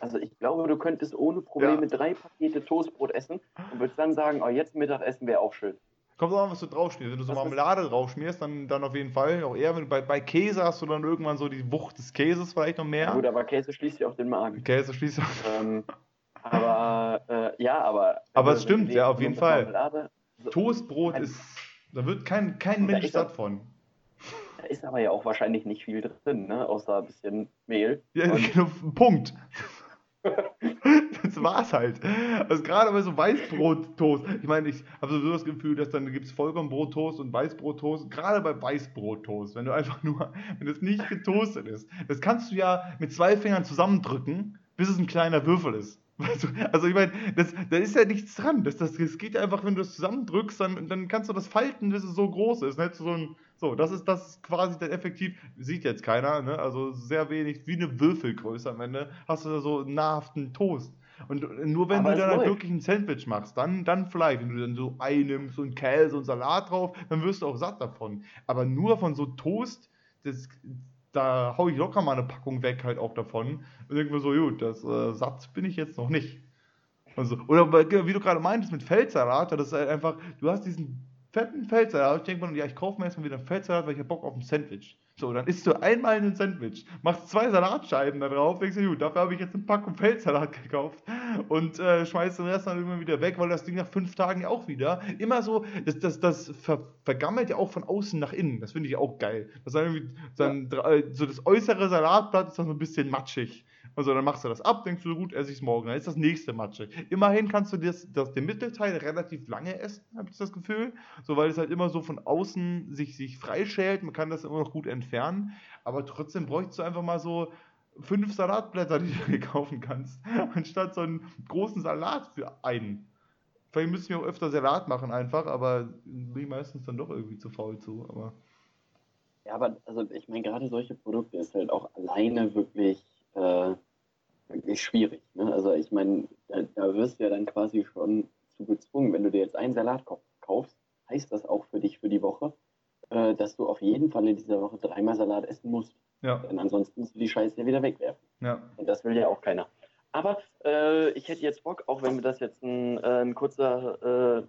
Also ich glaube, du könntest ohne Probleme ja. drei Pakete Toastbrot essen und würdest dann sagen, oh, jetzt Mittagessen wäre auch schön. Kommt auch an, was du drauf schmierst. Wenn du so was Marmelade drauf schmierst, dann, dann auf jeden Fall. Auch eher, wenn du bei, bei Käse hast du dann irgendwann so die Wucht des Käses vielleicht noch mehr. Ja, gut, aber Käse schließt ja auch den Magen. Käse schließt auch. Ähm, aber äh, ja, aber. Aber es stimmt, ja, auf jeden Fall. Toastbrot ist. Da wird kein, kein Mensch satt von ist aber ja auch wahrscheinlich nicht viel drin, ne? außer ein bisschen Mehl. Ja, genau, Punkt. das war's halt. Also gerade bei so Weißbrot-Toast. Ich meine, ich habe sowieso das Gefühl, dass dann gibt es Vollkornbrot-Toast und Weißbrot-Toast. Gerade bei Weißbrot-Toast, wenn du einfach nur, wenn es nicht getoastet ist, das kannst du ja mit zwei Fingern zusammendrücken, bis es ein kleiner Würfel ist. Also ich meine, das, da ist ja nichts dran. Das, das, das geht einfach, wenn du es zusammendrückst, dann, dann kannst du das falten, bis es so groß ist. Nicht? So, ein, so das ist das ist quasi dann effektiv, sieht jetzt keiner, ne? also sehr wenig, wie eine Würfelgröße am Ende, hast du da so nahrhaften Toast. Und nur wenn Aber du dann halt wirklich ein Sandwich machst, dann, dann vielleicht, wenn du dann so Ei nimmst und Käse und Salat drauf, dann wirst du auch satt davon. Aber nur von so Toast, das, da hau ich locker mal eine Packung weg halt auch davon und denke mir so, gut, das äh, Satz bin ich jetzt noch nicht. Also, oder wie du gerade meintest mit Feldsalat, das ist halt einfach, du hast diesen fetten Feldsalat, ich denke mir, ja, ich kaufe mir jetzt mal wieder einen Feldsalat, weil ich habe Bock auf ein Sandwich. So, dann isst du einmal ein Sandwich, machst zwei Salatscheiben da drauf, denkst du, gut, dafür habe ich jetzt eine Packung Feldsalat gekauft und äh, schmeißt den Rest dann immer wieder weg, weil das Ding nach fünf Tagen ja auch wieder immer so, das, das, das ver, vergammelt ja auch von außen nach innen. Das finde ich auch geil. Das ist irgendwie dann, ja. so das äußere Salatblatt ist dann so ein bisschen matschig. Also dann machst du das ab, denkst du, gut, esse ich es morgen. Dann ist das nächste Matsche. Immerhin kannst du das, das, den Mittelteil relativ lange essen, habe ich das Gefühl. So, weil es halt immer so von außen sich, sich freischält. Man kann das immer noch gut entfernen. Aber trotzdem bräuchtest du einfach mal so fünf Salatblätter, die du dir kaufen kannst, anstatt so einen großen Salat für einen. Vielleicht müssen wir auch öfter Salat machen einfach, aber bin ich meistens dann doch irgendwie zu faul zu. Aber ja, aber also ich meine, gerade solche Produkte ist halt auch alleine wirklich äh, wirklich schwierig. Ne? Also ich meine, da, da, wirst du ja dann quasi schon zu gezwungen, wenn du dir jetzt einen Salat kaufst, heißt das auch für dich für die Woche, äh, dass du auf jeden Fall in dieser Woche dreimal Salat essen musst. Ja. Denn ansonsten musst du die Scheiße ja wieder wegwerfen. Ja. Und das will ja auch keiner. Aber äh, ich hätte jetzt Bock, auch wenn mir das jetzt ein, äh, ein kurzer äh,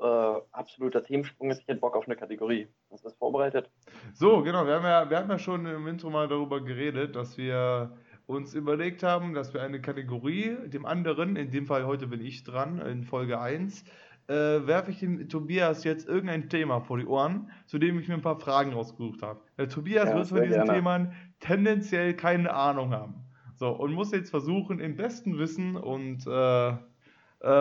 äh, absoluter Themensprung ist, ich hätte Bock auf eine Kategorie. Hast du das vorbereitet? So, genau. Wir haben, ja, wir haben ja schon im Intro mal darüber geredet, dass wir uns überlegt haben, dass wir eine Kategorie dem anderen, in dem Fall heute bin ich dran, in Folge 1, äh, werfe ich dem Tobias jetzt irgendein Thema vor die Ohren, zu dem ich mir ein paar Fragen rausgesucht habe. Der Tobias ja, wird von diesen Themen tendenziell keine Ahnung haben. So, und muss jetzt versuchen, im besten Wissen und äh, äh,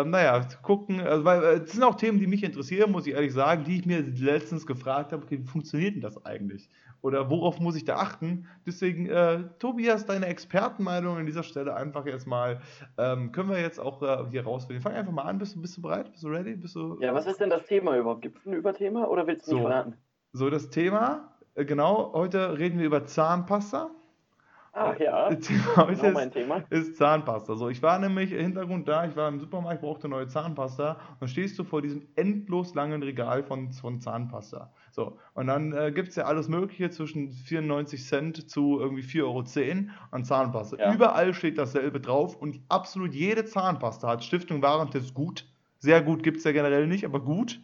naja, gucken, also, weil äh, es sind auch Themen, die mich interessieren, muss ich ehrlich sagen, die ich mir letztens gefragt habe, okay, wie funktioniert denn das eigentlich? Oder worauf muss ich da achten? Deswegen, äh, Tobias, deine Expertenmeinung an dieser Stelle einfach jetzt mal, ähm, können wir jetzt auch äh, hier rausfinden. Fang einfach mal an, bist du, bist du bereit? Bist du ready? Bist du, ja, was ist denn das Thema überhaupt? Gibt es ein Überthema oder willst du so, nicht verraten? So, das Thema, äh, genau, heute reden wir über Zahnpasta. Ach ja, Thema genau mein Thema. Ist Zahnpasta. So, ich war nämlich im Hintergrund da, ich war im Supermarkt, brauchte neue Zahnpasta und dann stehst du vor diesem endlos langen Regal von, von Zahnpasta. So, und dann äh, gibt es ja alles Mögliche zwischen 94 Cent zu irgendwie 4,10 Euro an Zahnpasta. Ja. Überall steht dasselbe drauf und absolut jede Zahnpasta hat Stiftung Warentest gut. Sehr gut gibt es ja generell nicht, aber gut.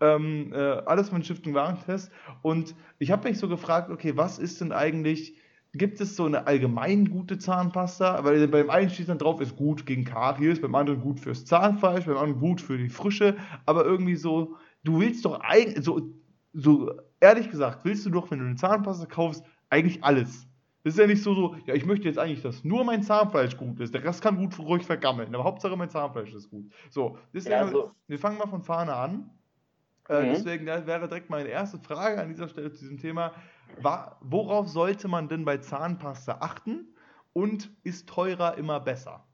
Ähm, äh, alles von Stiftung Warentest. Und ich habe mich so gefragt, okay, was ist denn eigentlich gibt es so eine allgemein gute Zahnpasta, weil beim einen steht dann drauf, ist gut gegen Karies, beim anderen gut fürs Zahnfleisch, beim anderen gut für die Frische, aber irgendwie so, du willst doch eigentlich, so, so ehrlich gesagt, willst du doch, wenn du eine Zahnpasta kaufst, eigentlich alles. Das ist ja nicht so, so, ja, ich möchte jetzt eigentlich, dass nur mein Zahnfleisch gut ist. Der Rest kann gut ruhig vergammeln, aber Hauptsache mein Zahnfleisch ist gut. So, deswegen, ja, so. wir fangen mal von vorne an. Äh, mhm. Deswegen wäre direkt meine erste Frage an dieser Stelle zu diesem Thema worauf sollte man denn bei Zahnpasta achten und ist teurer immer besser?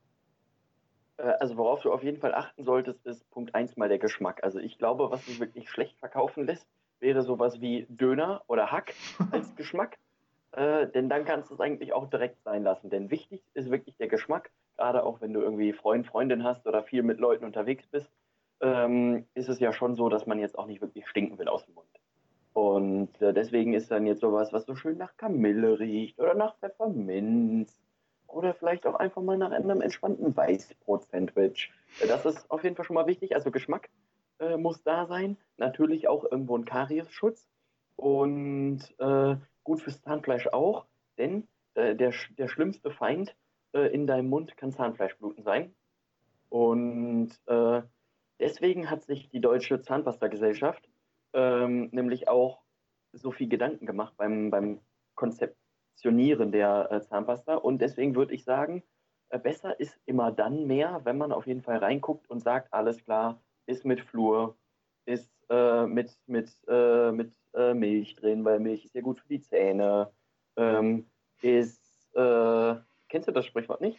Äh, also worauf du auf jeden Fall achten solltest, ist Punkt 1 mal der Geschmack. Also ich glaube, was sich wirklich schlecht verkaufen lässt, wäre sowas wie Döner oder Hack als Geschmack. Äh, denn dann kannst du es eigentlich auch direkt sein lassen. Denn wichtig ist wirklich der Geschmack, gerade auch wenn du irgendwie Freund, Freundin hast oder viel mit Leuten unterwegs bist, ähm, ist es ja schon so, dass man jetzt auch nicht wirklich stinken will aus dem Mund. Und äh, deswegen ist dann jetzt sowas, was so schön nach Kamille riecht oder nach Pfefferminz oder vielleicht auch einfach mal nach einem entspannten Weißbrot-Sandwich. Äh, das ist auf jeden Fall schon mal wichtig. Also Geschmack äh, muss da sein. Natürlich auch irgendwo ein Kariesschutz und äh, gut fürs Zahnfleisch auch, denn äh, der, der schlimmste Feind äh, in deinem Mund kann Zahnfleischbluten sein. Und deswegen hat sich die Deutsche Zahnpasta-Gesellschaft ähm, nämlich auch so viel Gedanken gemacht beim, beim Konzeptionieren der äh, Zahnpasta. Und deswegen würde ich sagen, äh, besser ist immer dann mehr, wenn man auf jeden Fall reinguckt und sagt, alles klar, ist mit Flur, ist äh, mit, mit, äh, mit äh, Milch drin, weil Milch ist ja gut für die Zähne, ähm, ist, äh, kennst du das Sprichwort nicht?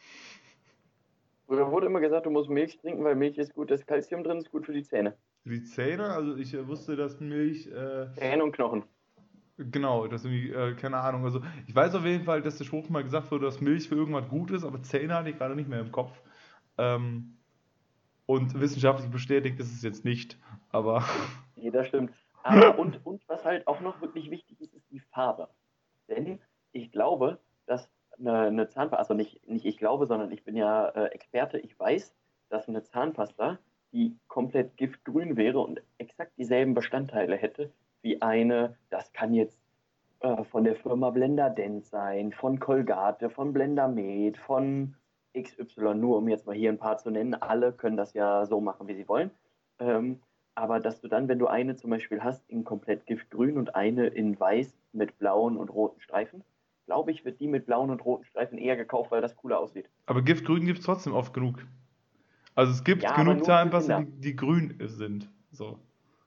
Früher wurde immer gesagt, du musst Milch trinken, weil Milch ist gut, das Kalzium drin ist gut für die Zähne. Die Zähne? Also ich äh, wusste, dass Milch... Zähne und Knochen. Genau, das irgendwie, äh, keine Ahnung. Also ich weiß auf jeden Fall, dass der Spruch mal gesagt wurde, dass Milch für irgendwas gut ist, aber Zähne hatte ich gerade nicht mehr im Kopf. Ähm, und wissenschaftlich bestätigt ist es jetzt nicht, aber. Nee, das stimmt. Aber und, und was halt auch noch wirklich wichtig ist, ist die Farbe. Denn ich glaube, dass eine, eine Zahnpasta, also nicht, nicht ich glaube, sondern ich bin ja äh, Experte, ich weiß, dass eine Zahnpasta, die komplett giftgrün wäre und exakt dieselben Bestandteile hätte, wie eine, das kann jetzt äh, von der Firma Blender Dent sein, von Colgate, von Blender Med, von XY, nur um jetzt mal hier ein paar zu nennen. Alle können das ja so machen, wie sie wollen. Ähm, aber dass du dann, wenn du eine zum Beispiel hast in komplett giftgrün und eine in weiß mit blauen und roten Streifen, glaube ich, wird die mit blauen und roten Streifen eher gekauft, weil das cooler aussieht. Aber giftgrün gibt es trotzdem oft genug. Also es gibt ja, genug Zahnpasta, die, die grün sind. So.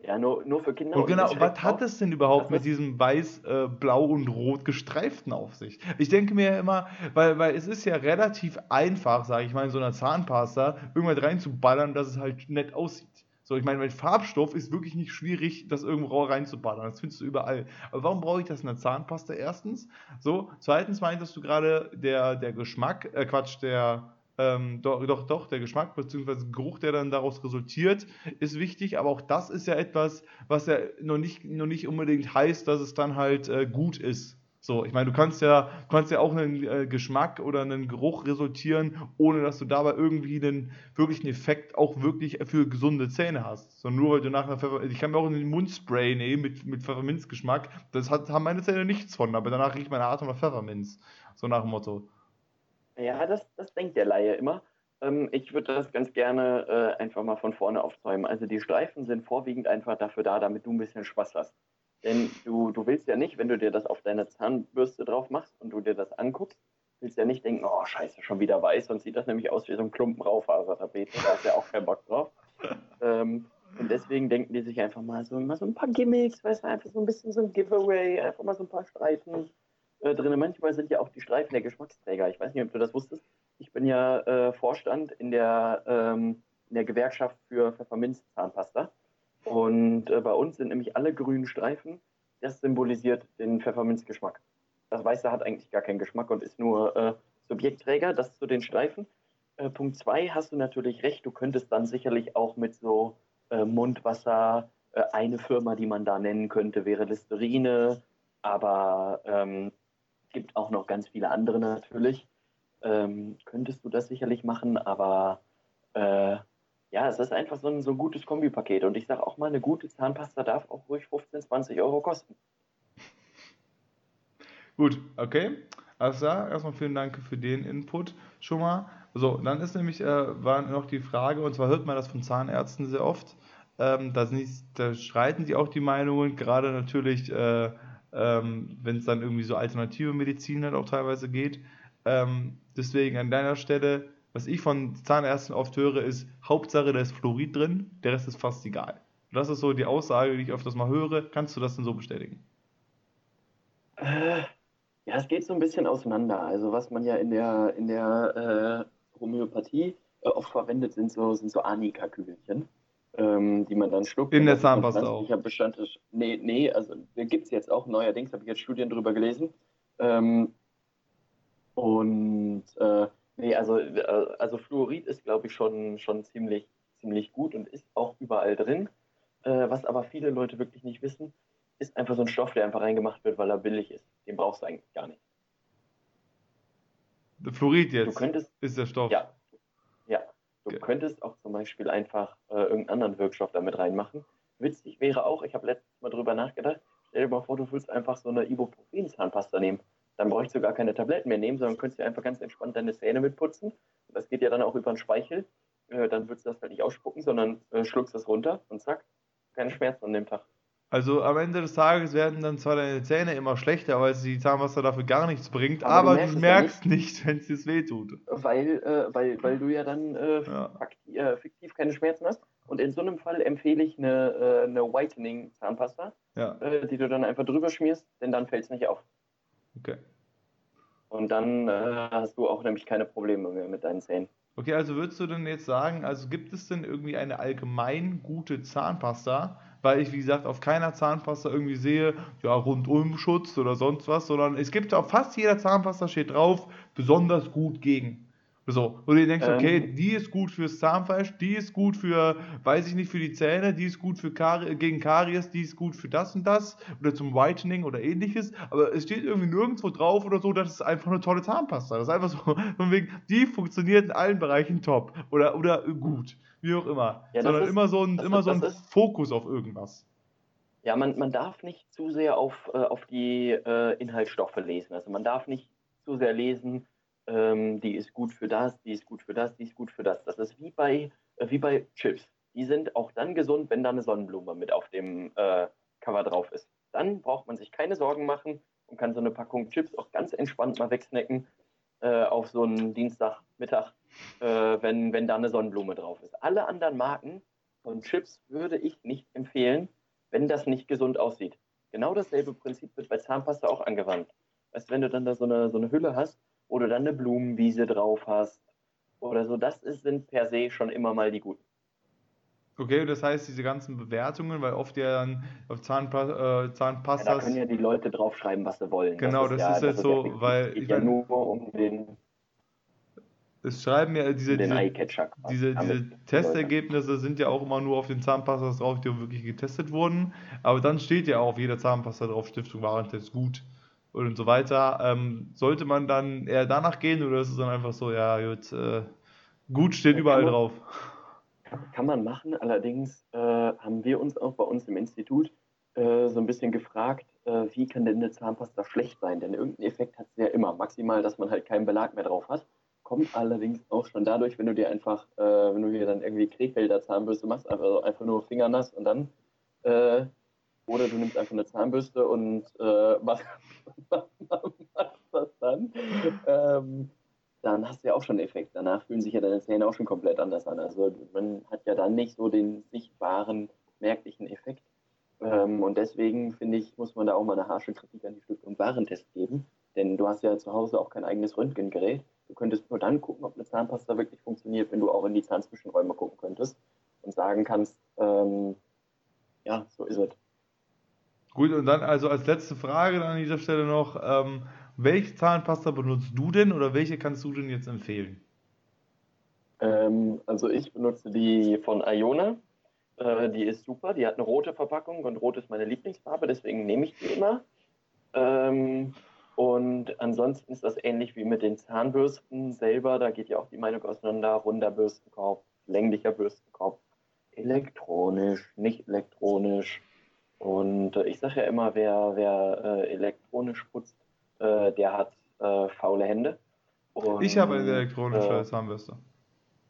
Ja, nur, nur für Kinder. Und genau, und was hat es denn überhaupt mit diesem weiß, äh, blau und rot gestreiften auf sich? Ich denke mir immer, weil, weil es ist ja relativ einfach, sage ich mal, in so einer Zahnpasta irgendwas reinzuballern, dass es halt nett aussieht. So, ich meine, mit Farbstoff ist wirklich nicht schwierig, das irgendwo reinzuballern. Das findest du überall. Aber warum brauche ich das in der Zahnpasta erstens? So, zweitens meintest du gerade, der, der Geschmack, äh Quatsch, der, ähm, doch, doch, doch, der Geschmack bzw. Geruch, der dann daraus resultiert, ist wichtig, aber auch das ist ja etwas, was ja noch nicht, noch nicht unbedingt heißt, dass es dann halt äh, gut ist. So, ich meine, du kannst ja, kannst ja auch einen äh, Geschmack oder einen Geruch resultieren, ohne dass du dabei irgendwie einen wirklichen Effekt auch wirklich für gesunde Zähne hast. Sondern nur weil du nachher Pfeffer, ich kann mir auch einen Mundspray nehmen mit, mit Pfefferminzgeschmack, das hat, haben meine Zähne nichts von, aber danach riecht meine Atem nach Pfefferminz. So nach dem Motto. Ja, das, das denkt der Laie immer. Ähm, ich würde das ganz gerne äh, einfach mal von vorne aufzäumen. Also die Streifen sind vorwiegend einfach dafür da, damit du ein bisschen Spaß hast. Denn du, du willst ja nicht, wenn du dir das auf deine Zahnbürste drauf machst und du dir das anguckst, willst ja nicht denken, oh scheiße, schon wieder weiß, sonst sieht das nämlich aus wie so ein Klumpen Raufasertapete. Da hast du ja auch keinen Bock drauf. ähm, und deswegen denken die sich einfach mal so, mal so ein paar Gimmicks, weißt du, einfach so ein bisschen so ein Giveaway, einfach mal so ein paar Streifen äh, drin. Manchmal sind ja auch die Streifen der Geschmacksträger. Ich weiß nicht, ob du das wusstest. Ich bin ja äh, Vorstand in der, ähm, in der Gewerkschaft für Pfefferminzzahnpasta. Und äh, bei uns sind nämlich alle grünen Streifen. Das symbolisiert den Pfefferminzgeschmack. Das Weiße hat eigentlich gar keinen Geschmack und ist nur äh, Subjektträger. Das zu den Streifen. Äh, Punkt 2 hast du natürlich recht. Du könntest dann sicherlich auch mit so äh, Mundwasser, eine Firma, die man da nennen könnte, wäre Listerine. Aber ähm, gibt auch noch ganz viele andere natürlich. Ähm, könntest du das sicherlich machen, aber äh, ja, es ist einfach so ein, so ein gutes Kombipaket. Und ich sage auch mal, eine gute Zahnpasta darf auch ruhig 15, 20 Euro kosten. Gut, okay. Also erstmal vielen Dank für den Input schon mal. So, dann ist nämlich, äh, war noch die Frage, und zwar hört man das von Zahnärzten sehr oft, ähm, da, da streiten sie auch die Meinungen, gerade natürlich äh, ähm, wenn es dann irgendwie so alternative Medizin halt auch teilweise geht. Ähm, deswegen an deiner Stelle, was ich von Zahnärzten oft höre, ist Hauptsache, da ist Fluorid drin, der Rest ist fast egal. das ist so die Aussage, die ich öfters mal höre. Kannst du das denn so bestätigen? Äh, ja, es geht so ein bisschen auseinander. Also was man ja in der, in der äh, Homöopathie äh, oft verwendet, sind so, sind so Anika-Kügelchen ähm, die man dann schluckt. In der Zahnpasta auch. Ich habe Bestandteil. Nee, nee, also gibt es jetzt auch neuerdings, habe ich jetzt Studien drüber gelesen. Ähm, und äh, nee, also, äh, also Fluorid ist, glaube ich, schon, schon ziemlich, ziemlich gut und ist auch überall drin. Äh, was aber viele Leute wirklich nicht wissen, ist einfach so ein Stoff, der einfach reingemacht wird, weil er billig ist. Den brauchst du eigentlich gar nicht. Fluorid jetzt du könntest, ist der Stoff. Ja. Könntest auch zum Beispiel einfach äh, irgendeinen anderen Wirkstoff damit reinmachen. Witzig wäre auch, ich habe letztes Mal drüber nachgedacht, stell dir mal vor, du willst einfach so eine Ibuprofen-Zahnpasta nehmen. Dann bräuchst du gar keine Tabletten mehr nehmen, sondern könntest dir einfach ganz entspannt deine Zähne mitputzen. Das geht ja dann auch über den Speichel. Äh, dann würdest du das halt nicht ausspucken, sondern äh, schluckst es runter und zack, keine Schmerzen an dem Tag. Also am Ende des Tages werden dann zwar deine Zähne immer schlechter, weil die Zahnpasta dafür gar nichts bringt, Aber aber, du du merkst ja merkst nicht, wenn es dir wehtut. weil, äh, weil, weil du ja dann äh, Ja. äh, fiktiv keine Schmerzen hast. Und in so einem Fall empfehle ich eine, äh, eine Whitening-Zahnpasta, Ja, äh, die du dann einfach drüber schmierst, denn dann fällt es nicht auf. okay. Und dann äh, hast du auch nämlich keine Probleme mehr mit deinen Zähnen. Okay, also würdest du denn jetzt sagen, also gibt es denn irgendwie eine allgemein gute Zahnpasta? Weil ich, wie gesagt, auf keiner Zahnpasta irgendwie sehe, ja, Rundumschutz oder sonst was, sondern es gibt auf fast jeder Zahnpasta steht drauf, besonders gut gegen. So, wo du denkst, okay, Ähm. die ist gut fürs Zahnfleisch, die ist gut für, weiß ich nicht, für die Zähne, die ist gut für Kari gegen Karies, die ist gut für das und das oder zum Whitening oder ähnliches, aber es steht irgendwie nirgendwo drauf oder so, das ist einfach eine tolle Zahnpasta. Das ist einfach so, von wegen, die funktioniert in allen Bereichen top oder, oder gut, wie auch immer. Ja, Sondern ist- immer so ein, immer ist- so ein ist- Fokus auf irgendwas. Ja, man, man darf nicht zu sehr auf, äh, auf die äh, Inhaltsstoffe lesen. Also man darf nicht zu sehr lesen, ähm, die ist gut für das, die ist gut für das, die ist gut für das. Das ist wie bei, äh, wie bei Chips. Die sind auch dann gesund, wenn da eine Sonnenblume mit auf dem äh, Cover drauf ist. Dann braucht man sich keine Sorgen machen und kann so eine Packung Chips auch ganz entspannt mal wegsnacken äh, auf so einen Dienstagmittag, äh, wenn, wenn da eine Sonnenblume drauf ist. Alle anderen Marken von Chips würde ich nicht empfehlen, wenn das nicht gesund aussieht. Genau dasselbe Prinzip wird bei Zahnpasta auch angewandt. Weißt du, wenn du dann da so eine, so eine Hülle hast, du dann eine Blumenwiese drauf hast oder so, das ist, sind per se schon immer mal die guten. Okay, das heißt, diese ganzen Bewertungen, weil oft ja dann auf Zahnpa äh, Ja, da Zahnpastas. können ja die Leute draufschreiben, was sie wollen. Genau, das ja, ist jetzt so, fiktiv. weil Es geht ich ja nur um den, Es schreiben ja diese, diese, diese, diese Testergebnisse sind ja auch immer nur auf den Zahnpastas drauf, die wirklich getestet wurden. Aber dann steht ja auch auf jeder Zahnpasta drauf, Stiftung Warentest gut und so weiter. Ähm, sollte man dann eher danach gehen oder ist es dann einfach so, ja, gut, äh, gut steht Ja, überall man- drauf? Kann man machen, allerdings äh, haben wir uns auch bei uns im Institut äh, so ein bisschen gefragt, äh, wie kann denn eine Zahnpasta schlecht sein? Denn irgendeinen Effekt hat sie ja immer. Maximal, dass man halt keinen Belag mehr drauf hat. Kommt allerdings auch schon dadurch, wenn du dir einfach, äh, wenn du hier dann irgendwie Krefelder Zahnbürste machst, einfach, so- einfach nur fingernass und dann, äh, oder du nimmst einfach eine Zahnbürste und äh, machst, machst das dann. Ähm, dann hast du ja auch schon Effekt. Danach fühlen sich ja deine Zähne auch schon komplett anders an. Also man hat ja dann nicht so den sichtbaren, merklichen Effekt. Ähm, und deswegen finde ich, muss man da auch mal eine harsche Kritik an die Stiftung Warentest geben. Denn du hast ja zu Hause auch kein eigenes Röntgengerät. Du könntest nur dann gucken, ob eine Zahnpasta wirklich funktioniert, wenn du auch in die Zahnzwischenräume gucken könntest und sagen kannst, ähm, ja, so ist es. Gut, und dann also als letzte Frage dann an dieser Stelle noch, ähm, welche Zahnpasta benutzt du denn oder welche kannst du denn jetzt empfehlen? Ähm, also ich benutze die von Iona. Äh, die ist super. Die hat eine rote Verpackung und rot ist meine Lieblingsfarbe, deswegen nehme ich die immer. Ähm, und ansonsten ist das ähnlich wie mit den Zahnbürsten selber. Da geht ja auch die Meinung auseinander. Runder Bürstenkorb, länglicher Bürstenkorb, elektronisch, nicht elektronisch. Und äh, ich sage ja immer, wer, wer äh, elektronisch putzt, äh, der hat faule Hände. Ich habe eine Und, elektronische äh, Zahnbürste.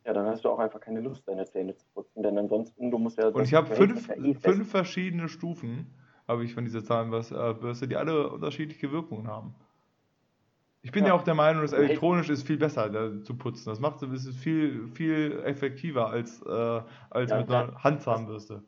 ja, dann hast du auch einfach keine Lust, deine Zähne zu putzen, denn ansonsten, du musst ja... Und ich habe fünf, eh fünf verschiedene Stufen, habe ich von dieser Zahnbürste, die alle unterschiedliche Wirkungen haben. Ich bin ja, Ja. auch der Meinung, dass elektronisch ist viel besser da, zu putzen. Das macht es viel, viel effektiver als, äh, als Ja, mit einer Handzahnbürste.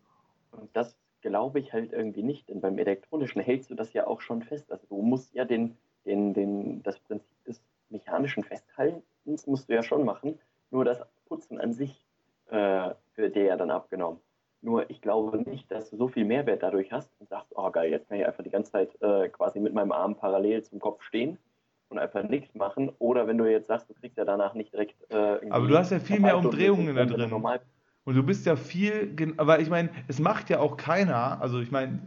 Und das glaube ich halt irgendwie nicht, denn beim Elektronischen hältst du das ja auch schon fest. Also du musst ja den, den, den, das Prinzip des mechanischen Festhaltens musst du ja schon machen, nur das Putzen an sich äh, wird dir ja dann abgenommen. Nur ich glaube nicht, dass du so viel Mehrwert dadurch hast und sagst, oh geil, jetzt kann ich einfach die ganze Zeit äh, quasi mit meinem Arm parallel zum Kopf stehen und einfach nichts machen. Oder wenn du jetzt sagst, du kriegst ja danach nicht direkt äh, Aber du hast ja viel mehr Umdrehungen da drin. Normal Und du bist ja viel, aber ich meine, es macht ja auch keiner, also ich meine,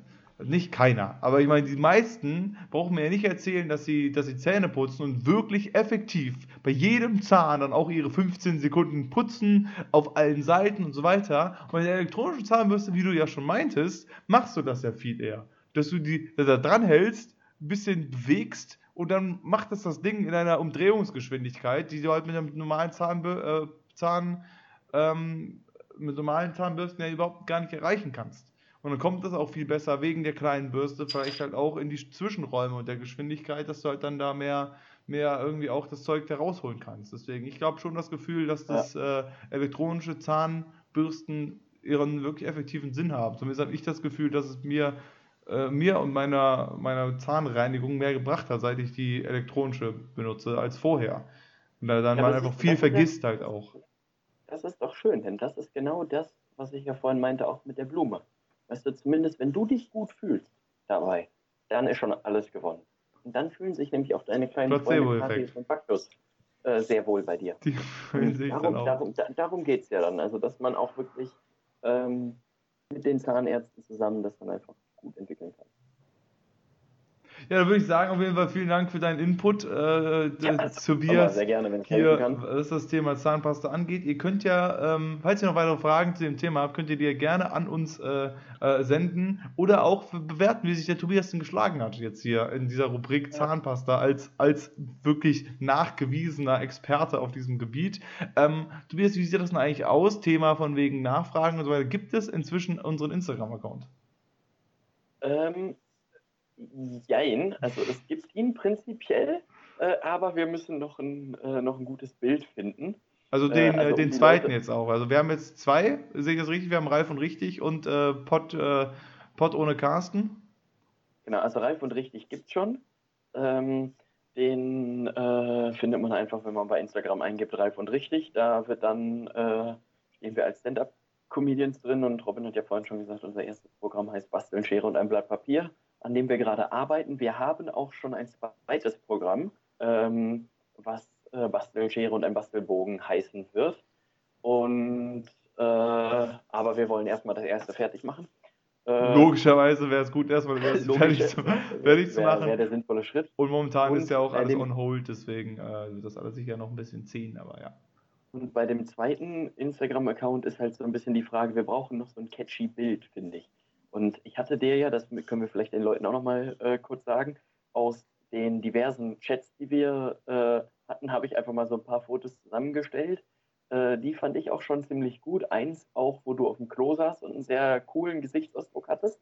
nicht keiner, aber ich meine, die meisten brauchen mir ja nicht erzählen, dass sie, dass sie Zähne putzen und wirklich effektiv bei jedem Zahn dann auch ihre 15 Sekunden putzen, auf allen Seiten und so weiter. Und in der elektronischen Zahnbürste, wie du ja schon meintest, machst du das ja viel eher. Dass du die da dran hältst, ein bisschen bewegst und dann macht das das Ding in einer Umdrehungsgeschwindigkeit, die du halt mit einem normalen Zahnbür äh, Zahn, ähm, mit normalen Zahnbürsten ja überhaupt gar nicht erreichen kannst. Und dann kommt das auch viel besser wegen der kleinen Bürste, vielleicht halt auch in die Zwischenräume und der Geschwindigkeit, dass du halt dann da mehr, mehr irgendwie auch das Zeug da rausholen kannst. Deswegen, ich glaube schon das Gefühl, dass das ja. äh, elektronische Zahnbürsten ihren wirklich effektiven Sinn haben. Zumindest habe ich das Gefühl, dass es mir, äh, mir und meiner, meiner Zahnreinigung mehr gebracht hat, seit ich die elektronische benutze, als vorher. Und da dann ja, man einfach viel vergisst halt auch. Das ist doch schön, denn das ist genau das, was ich ja vorhin meinte, auch mit der Blume. Weißt du, zumindest wenn du dich gut fühlst dabei, dann ist schon alles gewonnen. Und dann fühlen sich nämlich auch deine kleinen Freunde Karis und Baktus äh, sehr wohl bei dir. Die fühlen sich darum, dann auch. Darum, da, darum geht es ja dann. Also, dass man auch wirklich ähm, mit den Zahnärzten zusammen das dann einfach gut entwickeln kann. Ja, dann würde ich sagen, auf jeden Fall vielen Dank für deinen Input, äh, ja, Tobias. Sehr gerne, wenn ich hier, kann. was das Thema Zahnpasta angeht. Ihr könnt ja, ähm, falls ihr noch weitere Fragen zu dem Thema habt, könnt ihr die gerne an uns äh, äh, senden oder auch bewerten, wie sich der Tobias denn geschlagen hat jetzt hier in dieser Rubrik Zahnpasta als, als wirklich nachgewiesener Experte auf diesem Gebiet. Ähm, Tobias, wie sieht das denn eigentlich aus? Thema von wegen Nachfragen und so weiter. Gibt es inzwischen unseren Instagram-Account? Ähm, Jein, also es gibt ihn prinzipiell, äh, aber wir müssen noch ein, äh, noch ein gutes Bild finden. Also den, äh, also den zweiten Leute... jetzt auch. Also wir haben jetzt zwei, sehe ich das richtig? Wir haben Ralf und Richtig und äh, Pott, äh, Pott ohne Carsten. Genau, also Ralf und Richtig gibt es schon. Ähm, den äh, findet man einfach, wenn man bei Instagram eingibt, Ralf und Richtig. Da wird dann, äh, stehen wir als Stand-Up-Comedians drin und Robin hat ja vorhin schon gesagt, unser erstes Programm heißt Basteln, Schere und ein Blatt Papier an dem wir gerade arbeiten. Wir haben auch schon ein zweites Programm, ähm, was äh, Bastelschere und ein Bastelbogen heißen wird. Und äh, aber wir wollen erstmal das erste fertig machen. Äh, Logischerweise wäre es gut, erstmal das fertig, zu, fertig zu machen. Wäre der sinnvolle Schritt. Und momentan und ist ja auch alles on hold, deswegen äh, wird das alles sicher noch ein bisschen ziehen, aber ja. Und bei dem zweiten Instagram-Account ist halt so ein bisschen die Frage, wir brauchen noch so ein catchy Bild, finde ich. Und ich hatte dir ja, das können wir vielleicht den Leuten auch nochmal äh, kurz sagen, aus den diversen Chats, die wir äh, hatten, habe ich einfach mal so ein paar Fotos zusammengestellt. Äh, die fand ich auch schon ziemlich gut. Eins auch, wo du auf dem Klo saßt und einen sehr coolen Gesichtsausdruck hattest.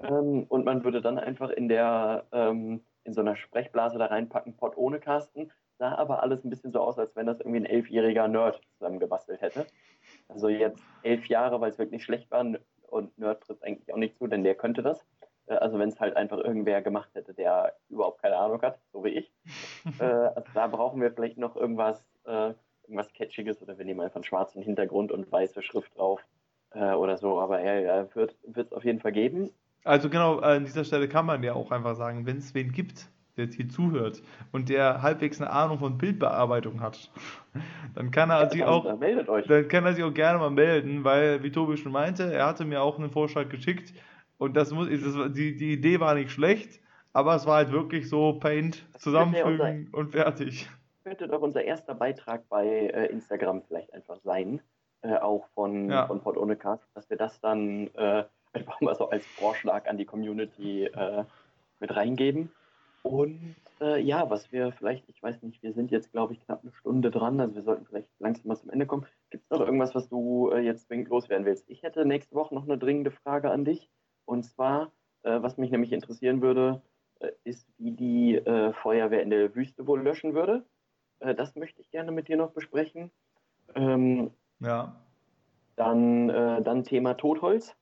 Ähm, und man würde dann einfach in der ähm, in so einer Sprechblase da reinpacken, Pott ohne Carsten. Sah aber alles ein bisschen so aus, als wenn das irgendwie ein elfjähriger Nerd zusammengebastelt hätte. Also jetzt elf Jahre, weil es wirklich schlecht war, und Nerd trifft eigentlich auch nicht zu, denn der könnte das. Äh, also wenn es halt einfach irgendwer gemacht hätte, der überhaupt keine Ahnung hat, so wie ich. äh, also da brauchen wir vielleicht noch irgendwas, äh, irgendwas Catchiges oder wir nehmen einfach einen schwarzen Hintergrund und weiße Schrift drauf äh, oder so. Aber er ja, wird es auf jeden Fall geben. Also genau, an dieser Stelle kann man ja auch einfach sagen, wenn es wen gibt, der jetzt hier zuhört und der halbwegs eine Ahnung von Bildbearbeitung hat, dann kann er ja, sich auch, dann kann er sich auch gerne mal melden, weil, wie Tobi schon meinte, er hatte mir auch einen Vorschlag geschickt und das muss, das, die, die Idee war nicht schlecht, aber es war halt wirklich so Paint zusammenfügen unser, und fertig. Könnte doch unser erster Beitrag bei äh, Instagram vielleicht einfach sein, äh, auch von, ja. von Pod ohne Cast, dass wir das dann äh, einfach mal so als Vorschlag an die Community äh, mit reingeben. Und äh, ja, was wir vielleicht, ich weiß nicht, wir sind jetzt, glaube ich, knapp eine Stunde dran, also wir sollten vielleicht langsam mal zum Ende kommen. Gibt es noch irgendwas, was du äh, jetzt dringend loswerden willst? Ich hätte nächste Woche noch eine dringende Frage an dich. Und zwar, äh, was mich nämlich interessieren würde, äh, ist, wie die äh, Feuerwehr in der Wüste wohl löschen würde. Äh, das möchte ich gerne mit dir noch besprechen. Ähm, ja. Dann, dann Thema Totholz.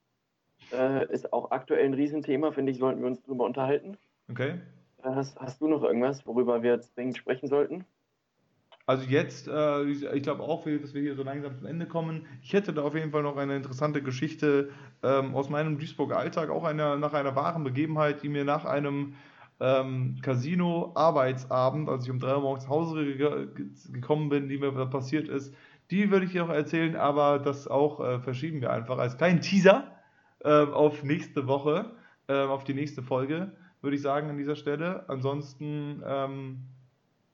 ist auch aktuell ein Riesenthema, finde ich, sollten wir uns darüber unterhalten. Okay. Hast, hast du noch irgendwas, worüber wir jetzt dringend sprechen sollten? Also jetzt, äh, ich glaube auch, dass wir hier so langsam zum Ende kommen. Ich hätte da auf jeden Fall noch eine interessante Geschichte ähm, aus meinem Duisburger Alltag, auch eine, nach einer wahren Begebenheit, die mir nach einem ähm, Casino-Arbeitsabend, als ich um drei Uhr morgens nach Hause ge gekommen bin, die mir passiert ist, die würde ich dir noch erzählen, aber das auch äh, verschieben wir einfach als kleinen Teaser äh, auf nächste Woche, ähm, auf die nächste Folge würde ich sagen, an dieser Stelle. Ansonsten, ähm,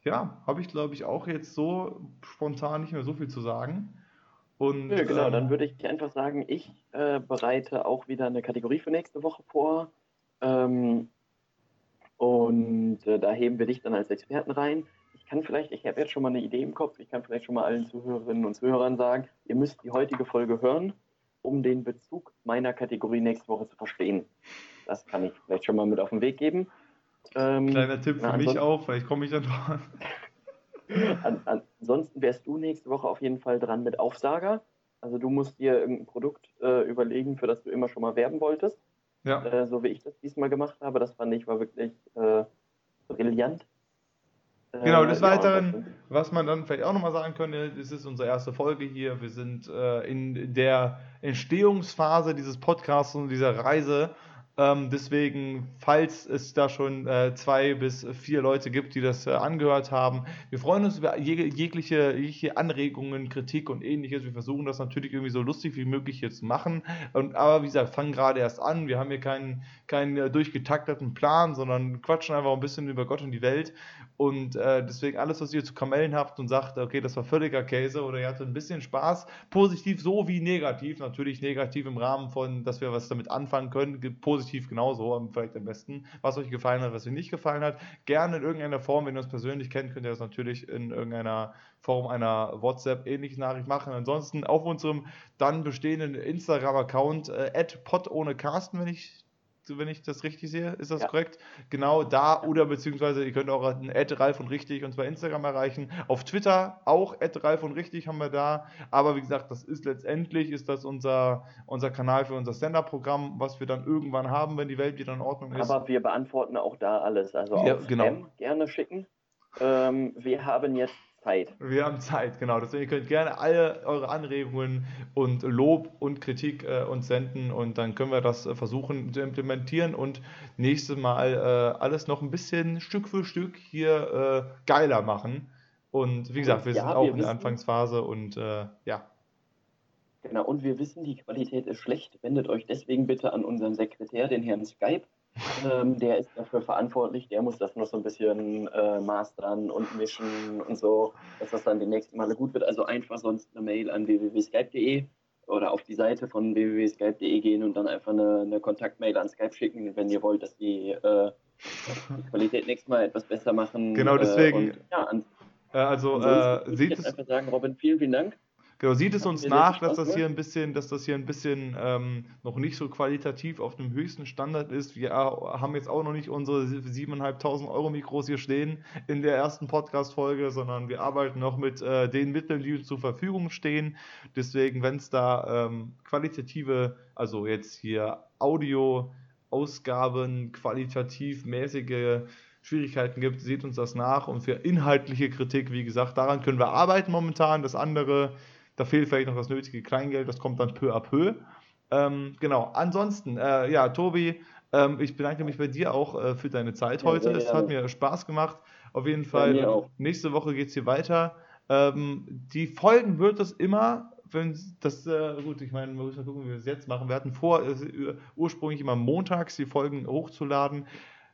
ja, habe ich, glaube ich, auch jetzt so spontan nicht mehr so viel zu sagen. Und, ja, genau, ähm, dann würde ich einfach sagen, ich äh, bereite auch wieder eine Kategorie für nächste Woche vor. Ähm, und äh, da heben wir dich dann als Experten rein. Ich kann vielleicht, ich habe jetzt schon mal eine Idee im Kopf, ich kann vielleicht schon mal allen Zuhörerinnen und Zuhörern sagen, ihr müsst die heutige Folge hören um den Bezug meiner Kategorie nächste Woche zu verstehen. Das kann ich vielleicht schon mal mit auf den Weg geben. Ähm, Kleiner Tipp für mich auch, vielleicht komme ich dann dran. An, ansonsten wärst du nächste Woche auf jeden Fall dran mit Aufsager. Also du musst dir irgendein Produkt äh, überlegen, für das du immer schon mal werben wolltest. Ja. Äh, so wie ich das diesmal gemacht habe. Das fand ich war wirklich äh, brillant. Genau, des Weiteren, was man dann vielleicht auch nochmal sagen könnte, das ist unsere erste Folge hier. Wir sind äh, in der Entstehungsphase dieses Podcasts und dieser Reise ähm, deswegen, falls es da schon äh, zwei bis vier Leute gibt, die das äh, angehört haben, wir freuen uns über jeg jegliche, jegliche, Anregungen, Kritik und ähnliches. Wir versuchen das natürlich irgendwie so lustig wie möglich hier zu machen. Und, aber wie gesagt, fangen gerade erst an. Wir haben hier keinen, keinen äh, durchgetakteten Plan, sondern quatschen einfach ein bisschen über Gott und die Welt. Und äh, deswegen alles, was ihr zu Kamellen habt und sagt, okay, das war völliger Käse oder ihr hattet ein bisschen Spaß, positiv so wie negativ, natürlich negativ im Rahmen von, dass wir was damit anfangen können, positiv genauso, vielleicht am besten, was euch gefallen hat, was euch nicht gefallen hat. Gerne in irgendeiner Form, wenn ihr uns persönlich kennt, könnt ihr das natürlich in irgendeiner Form einer WhatsApp-ähnlichen Nachricht machen. Ansonsten auf unserem dann bestehenden Instagram-Account äh, pod ohne Carsten, wenn ich wenn ich das richtig sehe. Ist das ja. korrekt? Genau da oder beziehungsweise ihr könnt auch einen Ad Ralf und Richtig und bei Instagram erreichen. Auf Twitter auch Ad Ralf und Richtig haben wir da. Aber wie gesagt, das ist letztendlich ist das unser, unser Kanal für unser Stand-Up-Programm, was wir dann irgendwann haben, wenn die Welt wieder in Ordnung ist. Aber wir beantworten auch da alles. Also ja, auf genau. Gerne schicken. Ähm, wir haben jetzt Zeit. Wir haben Zeit, genau. Deswegen könnt ihr gerne alle eure Anregungen und Lob und Kritik äh, uns senden und dann können wir das äh, versuchen zu implementieren und nächstes Mal äh, alles noch ein bisschen Stück für Stück hier äh, geiler machen. Und wie gesagt, wir ja, sind auch wir in der Anfangsphase und äh, ja. Genau, und wir wissen, die Qualität ist schlecht. Wendet euch deswegen bitte an unseren Sekretär, den Herrn Skype. Ähm, der ist dafür verantwortlich, der muss das noch so ein bisschen äh, mastern und mischen und so, dass das dann die nächsten Male gut wird. Also einfach sonst eine Mail an www.skype.de oder auf die Seite von www.skype.de gehen und dann einfach eine, eine Kontaktmail an Skype schicken, wenn ihr wollt, dass die, äh, die Qualität nächstes Mal etwas besser machen. Genau, deswegen. Äh, und, ja, äh, also, äh, sieht es. einfach sagen, Robin, vielen, vielen Dank. Genau, sieht es uns nach, dass das hier ein bisschen, dass das hier ein bisschen ähm, noch nicht so qualitativ auf dem höchsten Standard ist. Wir haben jetzt auch noch nicht unsere 7.500 Euro Mikros hier stehen in der ersten Podcast-Folge, sondern wir arbeiten noch mit äh, den Mitteln, die uns zur Verfügung stehen. Deswegen, wenn es da ähm, qualitative, also jetzt hier Audio-Ausgaben, qualitativ mäßige Schwierigkeiten gibt, seht uns das nach. Und für inhaltliche Kritik, wie gesagt, daran können wir arbeiten momentan. Das andere da fehlt vielleicht noch das nötige Kleingeld, das kommt dann peu à peu. Ähm, genau, ansonsten, äh, ja, Tobi, ähm, ich bedanke mich bei dir auch äh, für deine Zeit ja, heute. Es hat mir Spaß gemacht. Auf jeden Fall, nächste Woche geht es hier weiter. Ähm, die Folgen wird es immer, wenn das, äh, gut, ich meine, wir müssen gucken, wie wir es jetzt machen. Wir hatten vor, äh, ursprünglich immer montags die Folgen hochzuladen.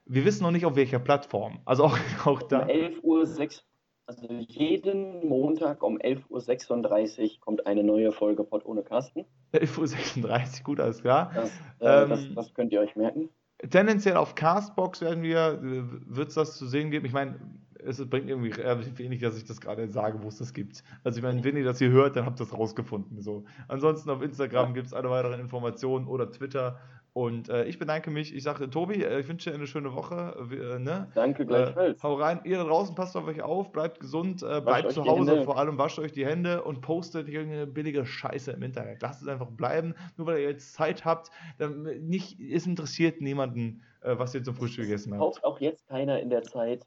Wir wissen noch nicht, auf welcher Plattform. Also auch, auch da. Um 11 Uhr 6 also jeden Montag um 11.36 Uhr kommt eine neue Folge Pod ohne Carsten. 11.36 Uhr, gut, alles klar. Das, äh, ähm, das, das, könnt ihr euch merken. Tendenziell auf Castbox werden wir, wird es das zu sehen geben. Ich meine, es bringt irgendwie wenig, dass ich das gerade sage, wo es das gibt. Also ich meine, wenn ihr das hier hört, dann habt ihr das rausgefunden. So. Ansonsten auf Instagram ja. gibt es alle weiteren Informationen oder Twitter und äh, ich bedanke mich. Ich sage, Tobi, äh, ich wünsche dir eine schöne Woche. Äh, ne? Danke gleichfalls. Äh, hau rein. Ihr da draußen passt auf euch auf, bleibt gesund, äh, bleibt zu Hause, vor allem wascht euch die Hände und postet irgendeine billige Scheiße im Internet. Lasst es einfach bleiben. Nur weil ihr jetzt Zeit habt, dann nicht, es interessiert niemanden, äh, was ihr zum Frühstück gegessen habt. Kauft auch jetzt keiner in der Zeit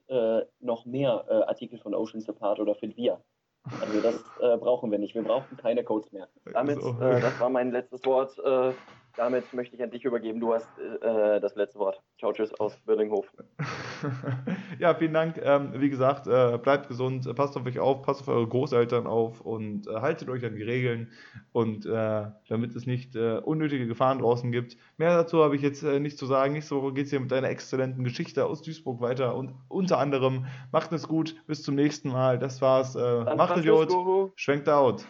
noch mehr Artikel von Ocean Apart oder Fitvia. Also das brauchen wir nicht. Wir brauchen keine Codes mehr. Damit, so. das war mein letztes Wort damit möchte ich an dich übergeben. Du hast äh, das letzte Wort. Ciao, tschüss aus Birlinghof. ja, vielen Dank. Ähm, wie gesagt, äh, bleibt gesund, passt auf euch auf, passt auf eure Großeltern auf und äh, haltet euch an die Regeln und äh, damit es nicht äh, unnötige Gefahren draußen gibt. Mehr dazu habe ich jetzt äh, nicht zu sagen. Nächste Woche geht es hier mit einer exzellenten Geschichte aus Duisburg weiter und unter anderem macht es gut. Bis zum nächsten Mal. Das war's. macht Idiot. Schwenkt out.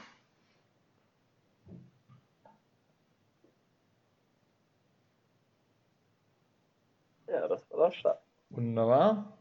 Stark. Wunderbar.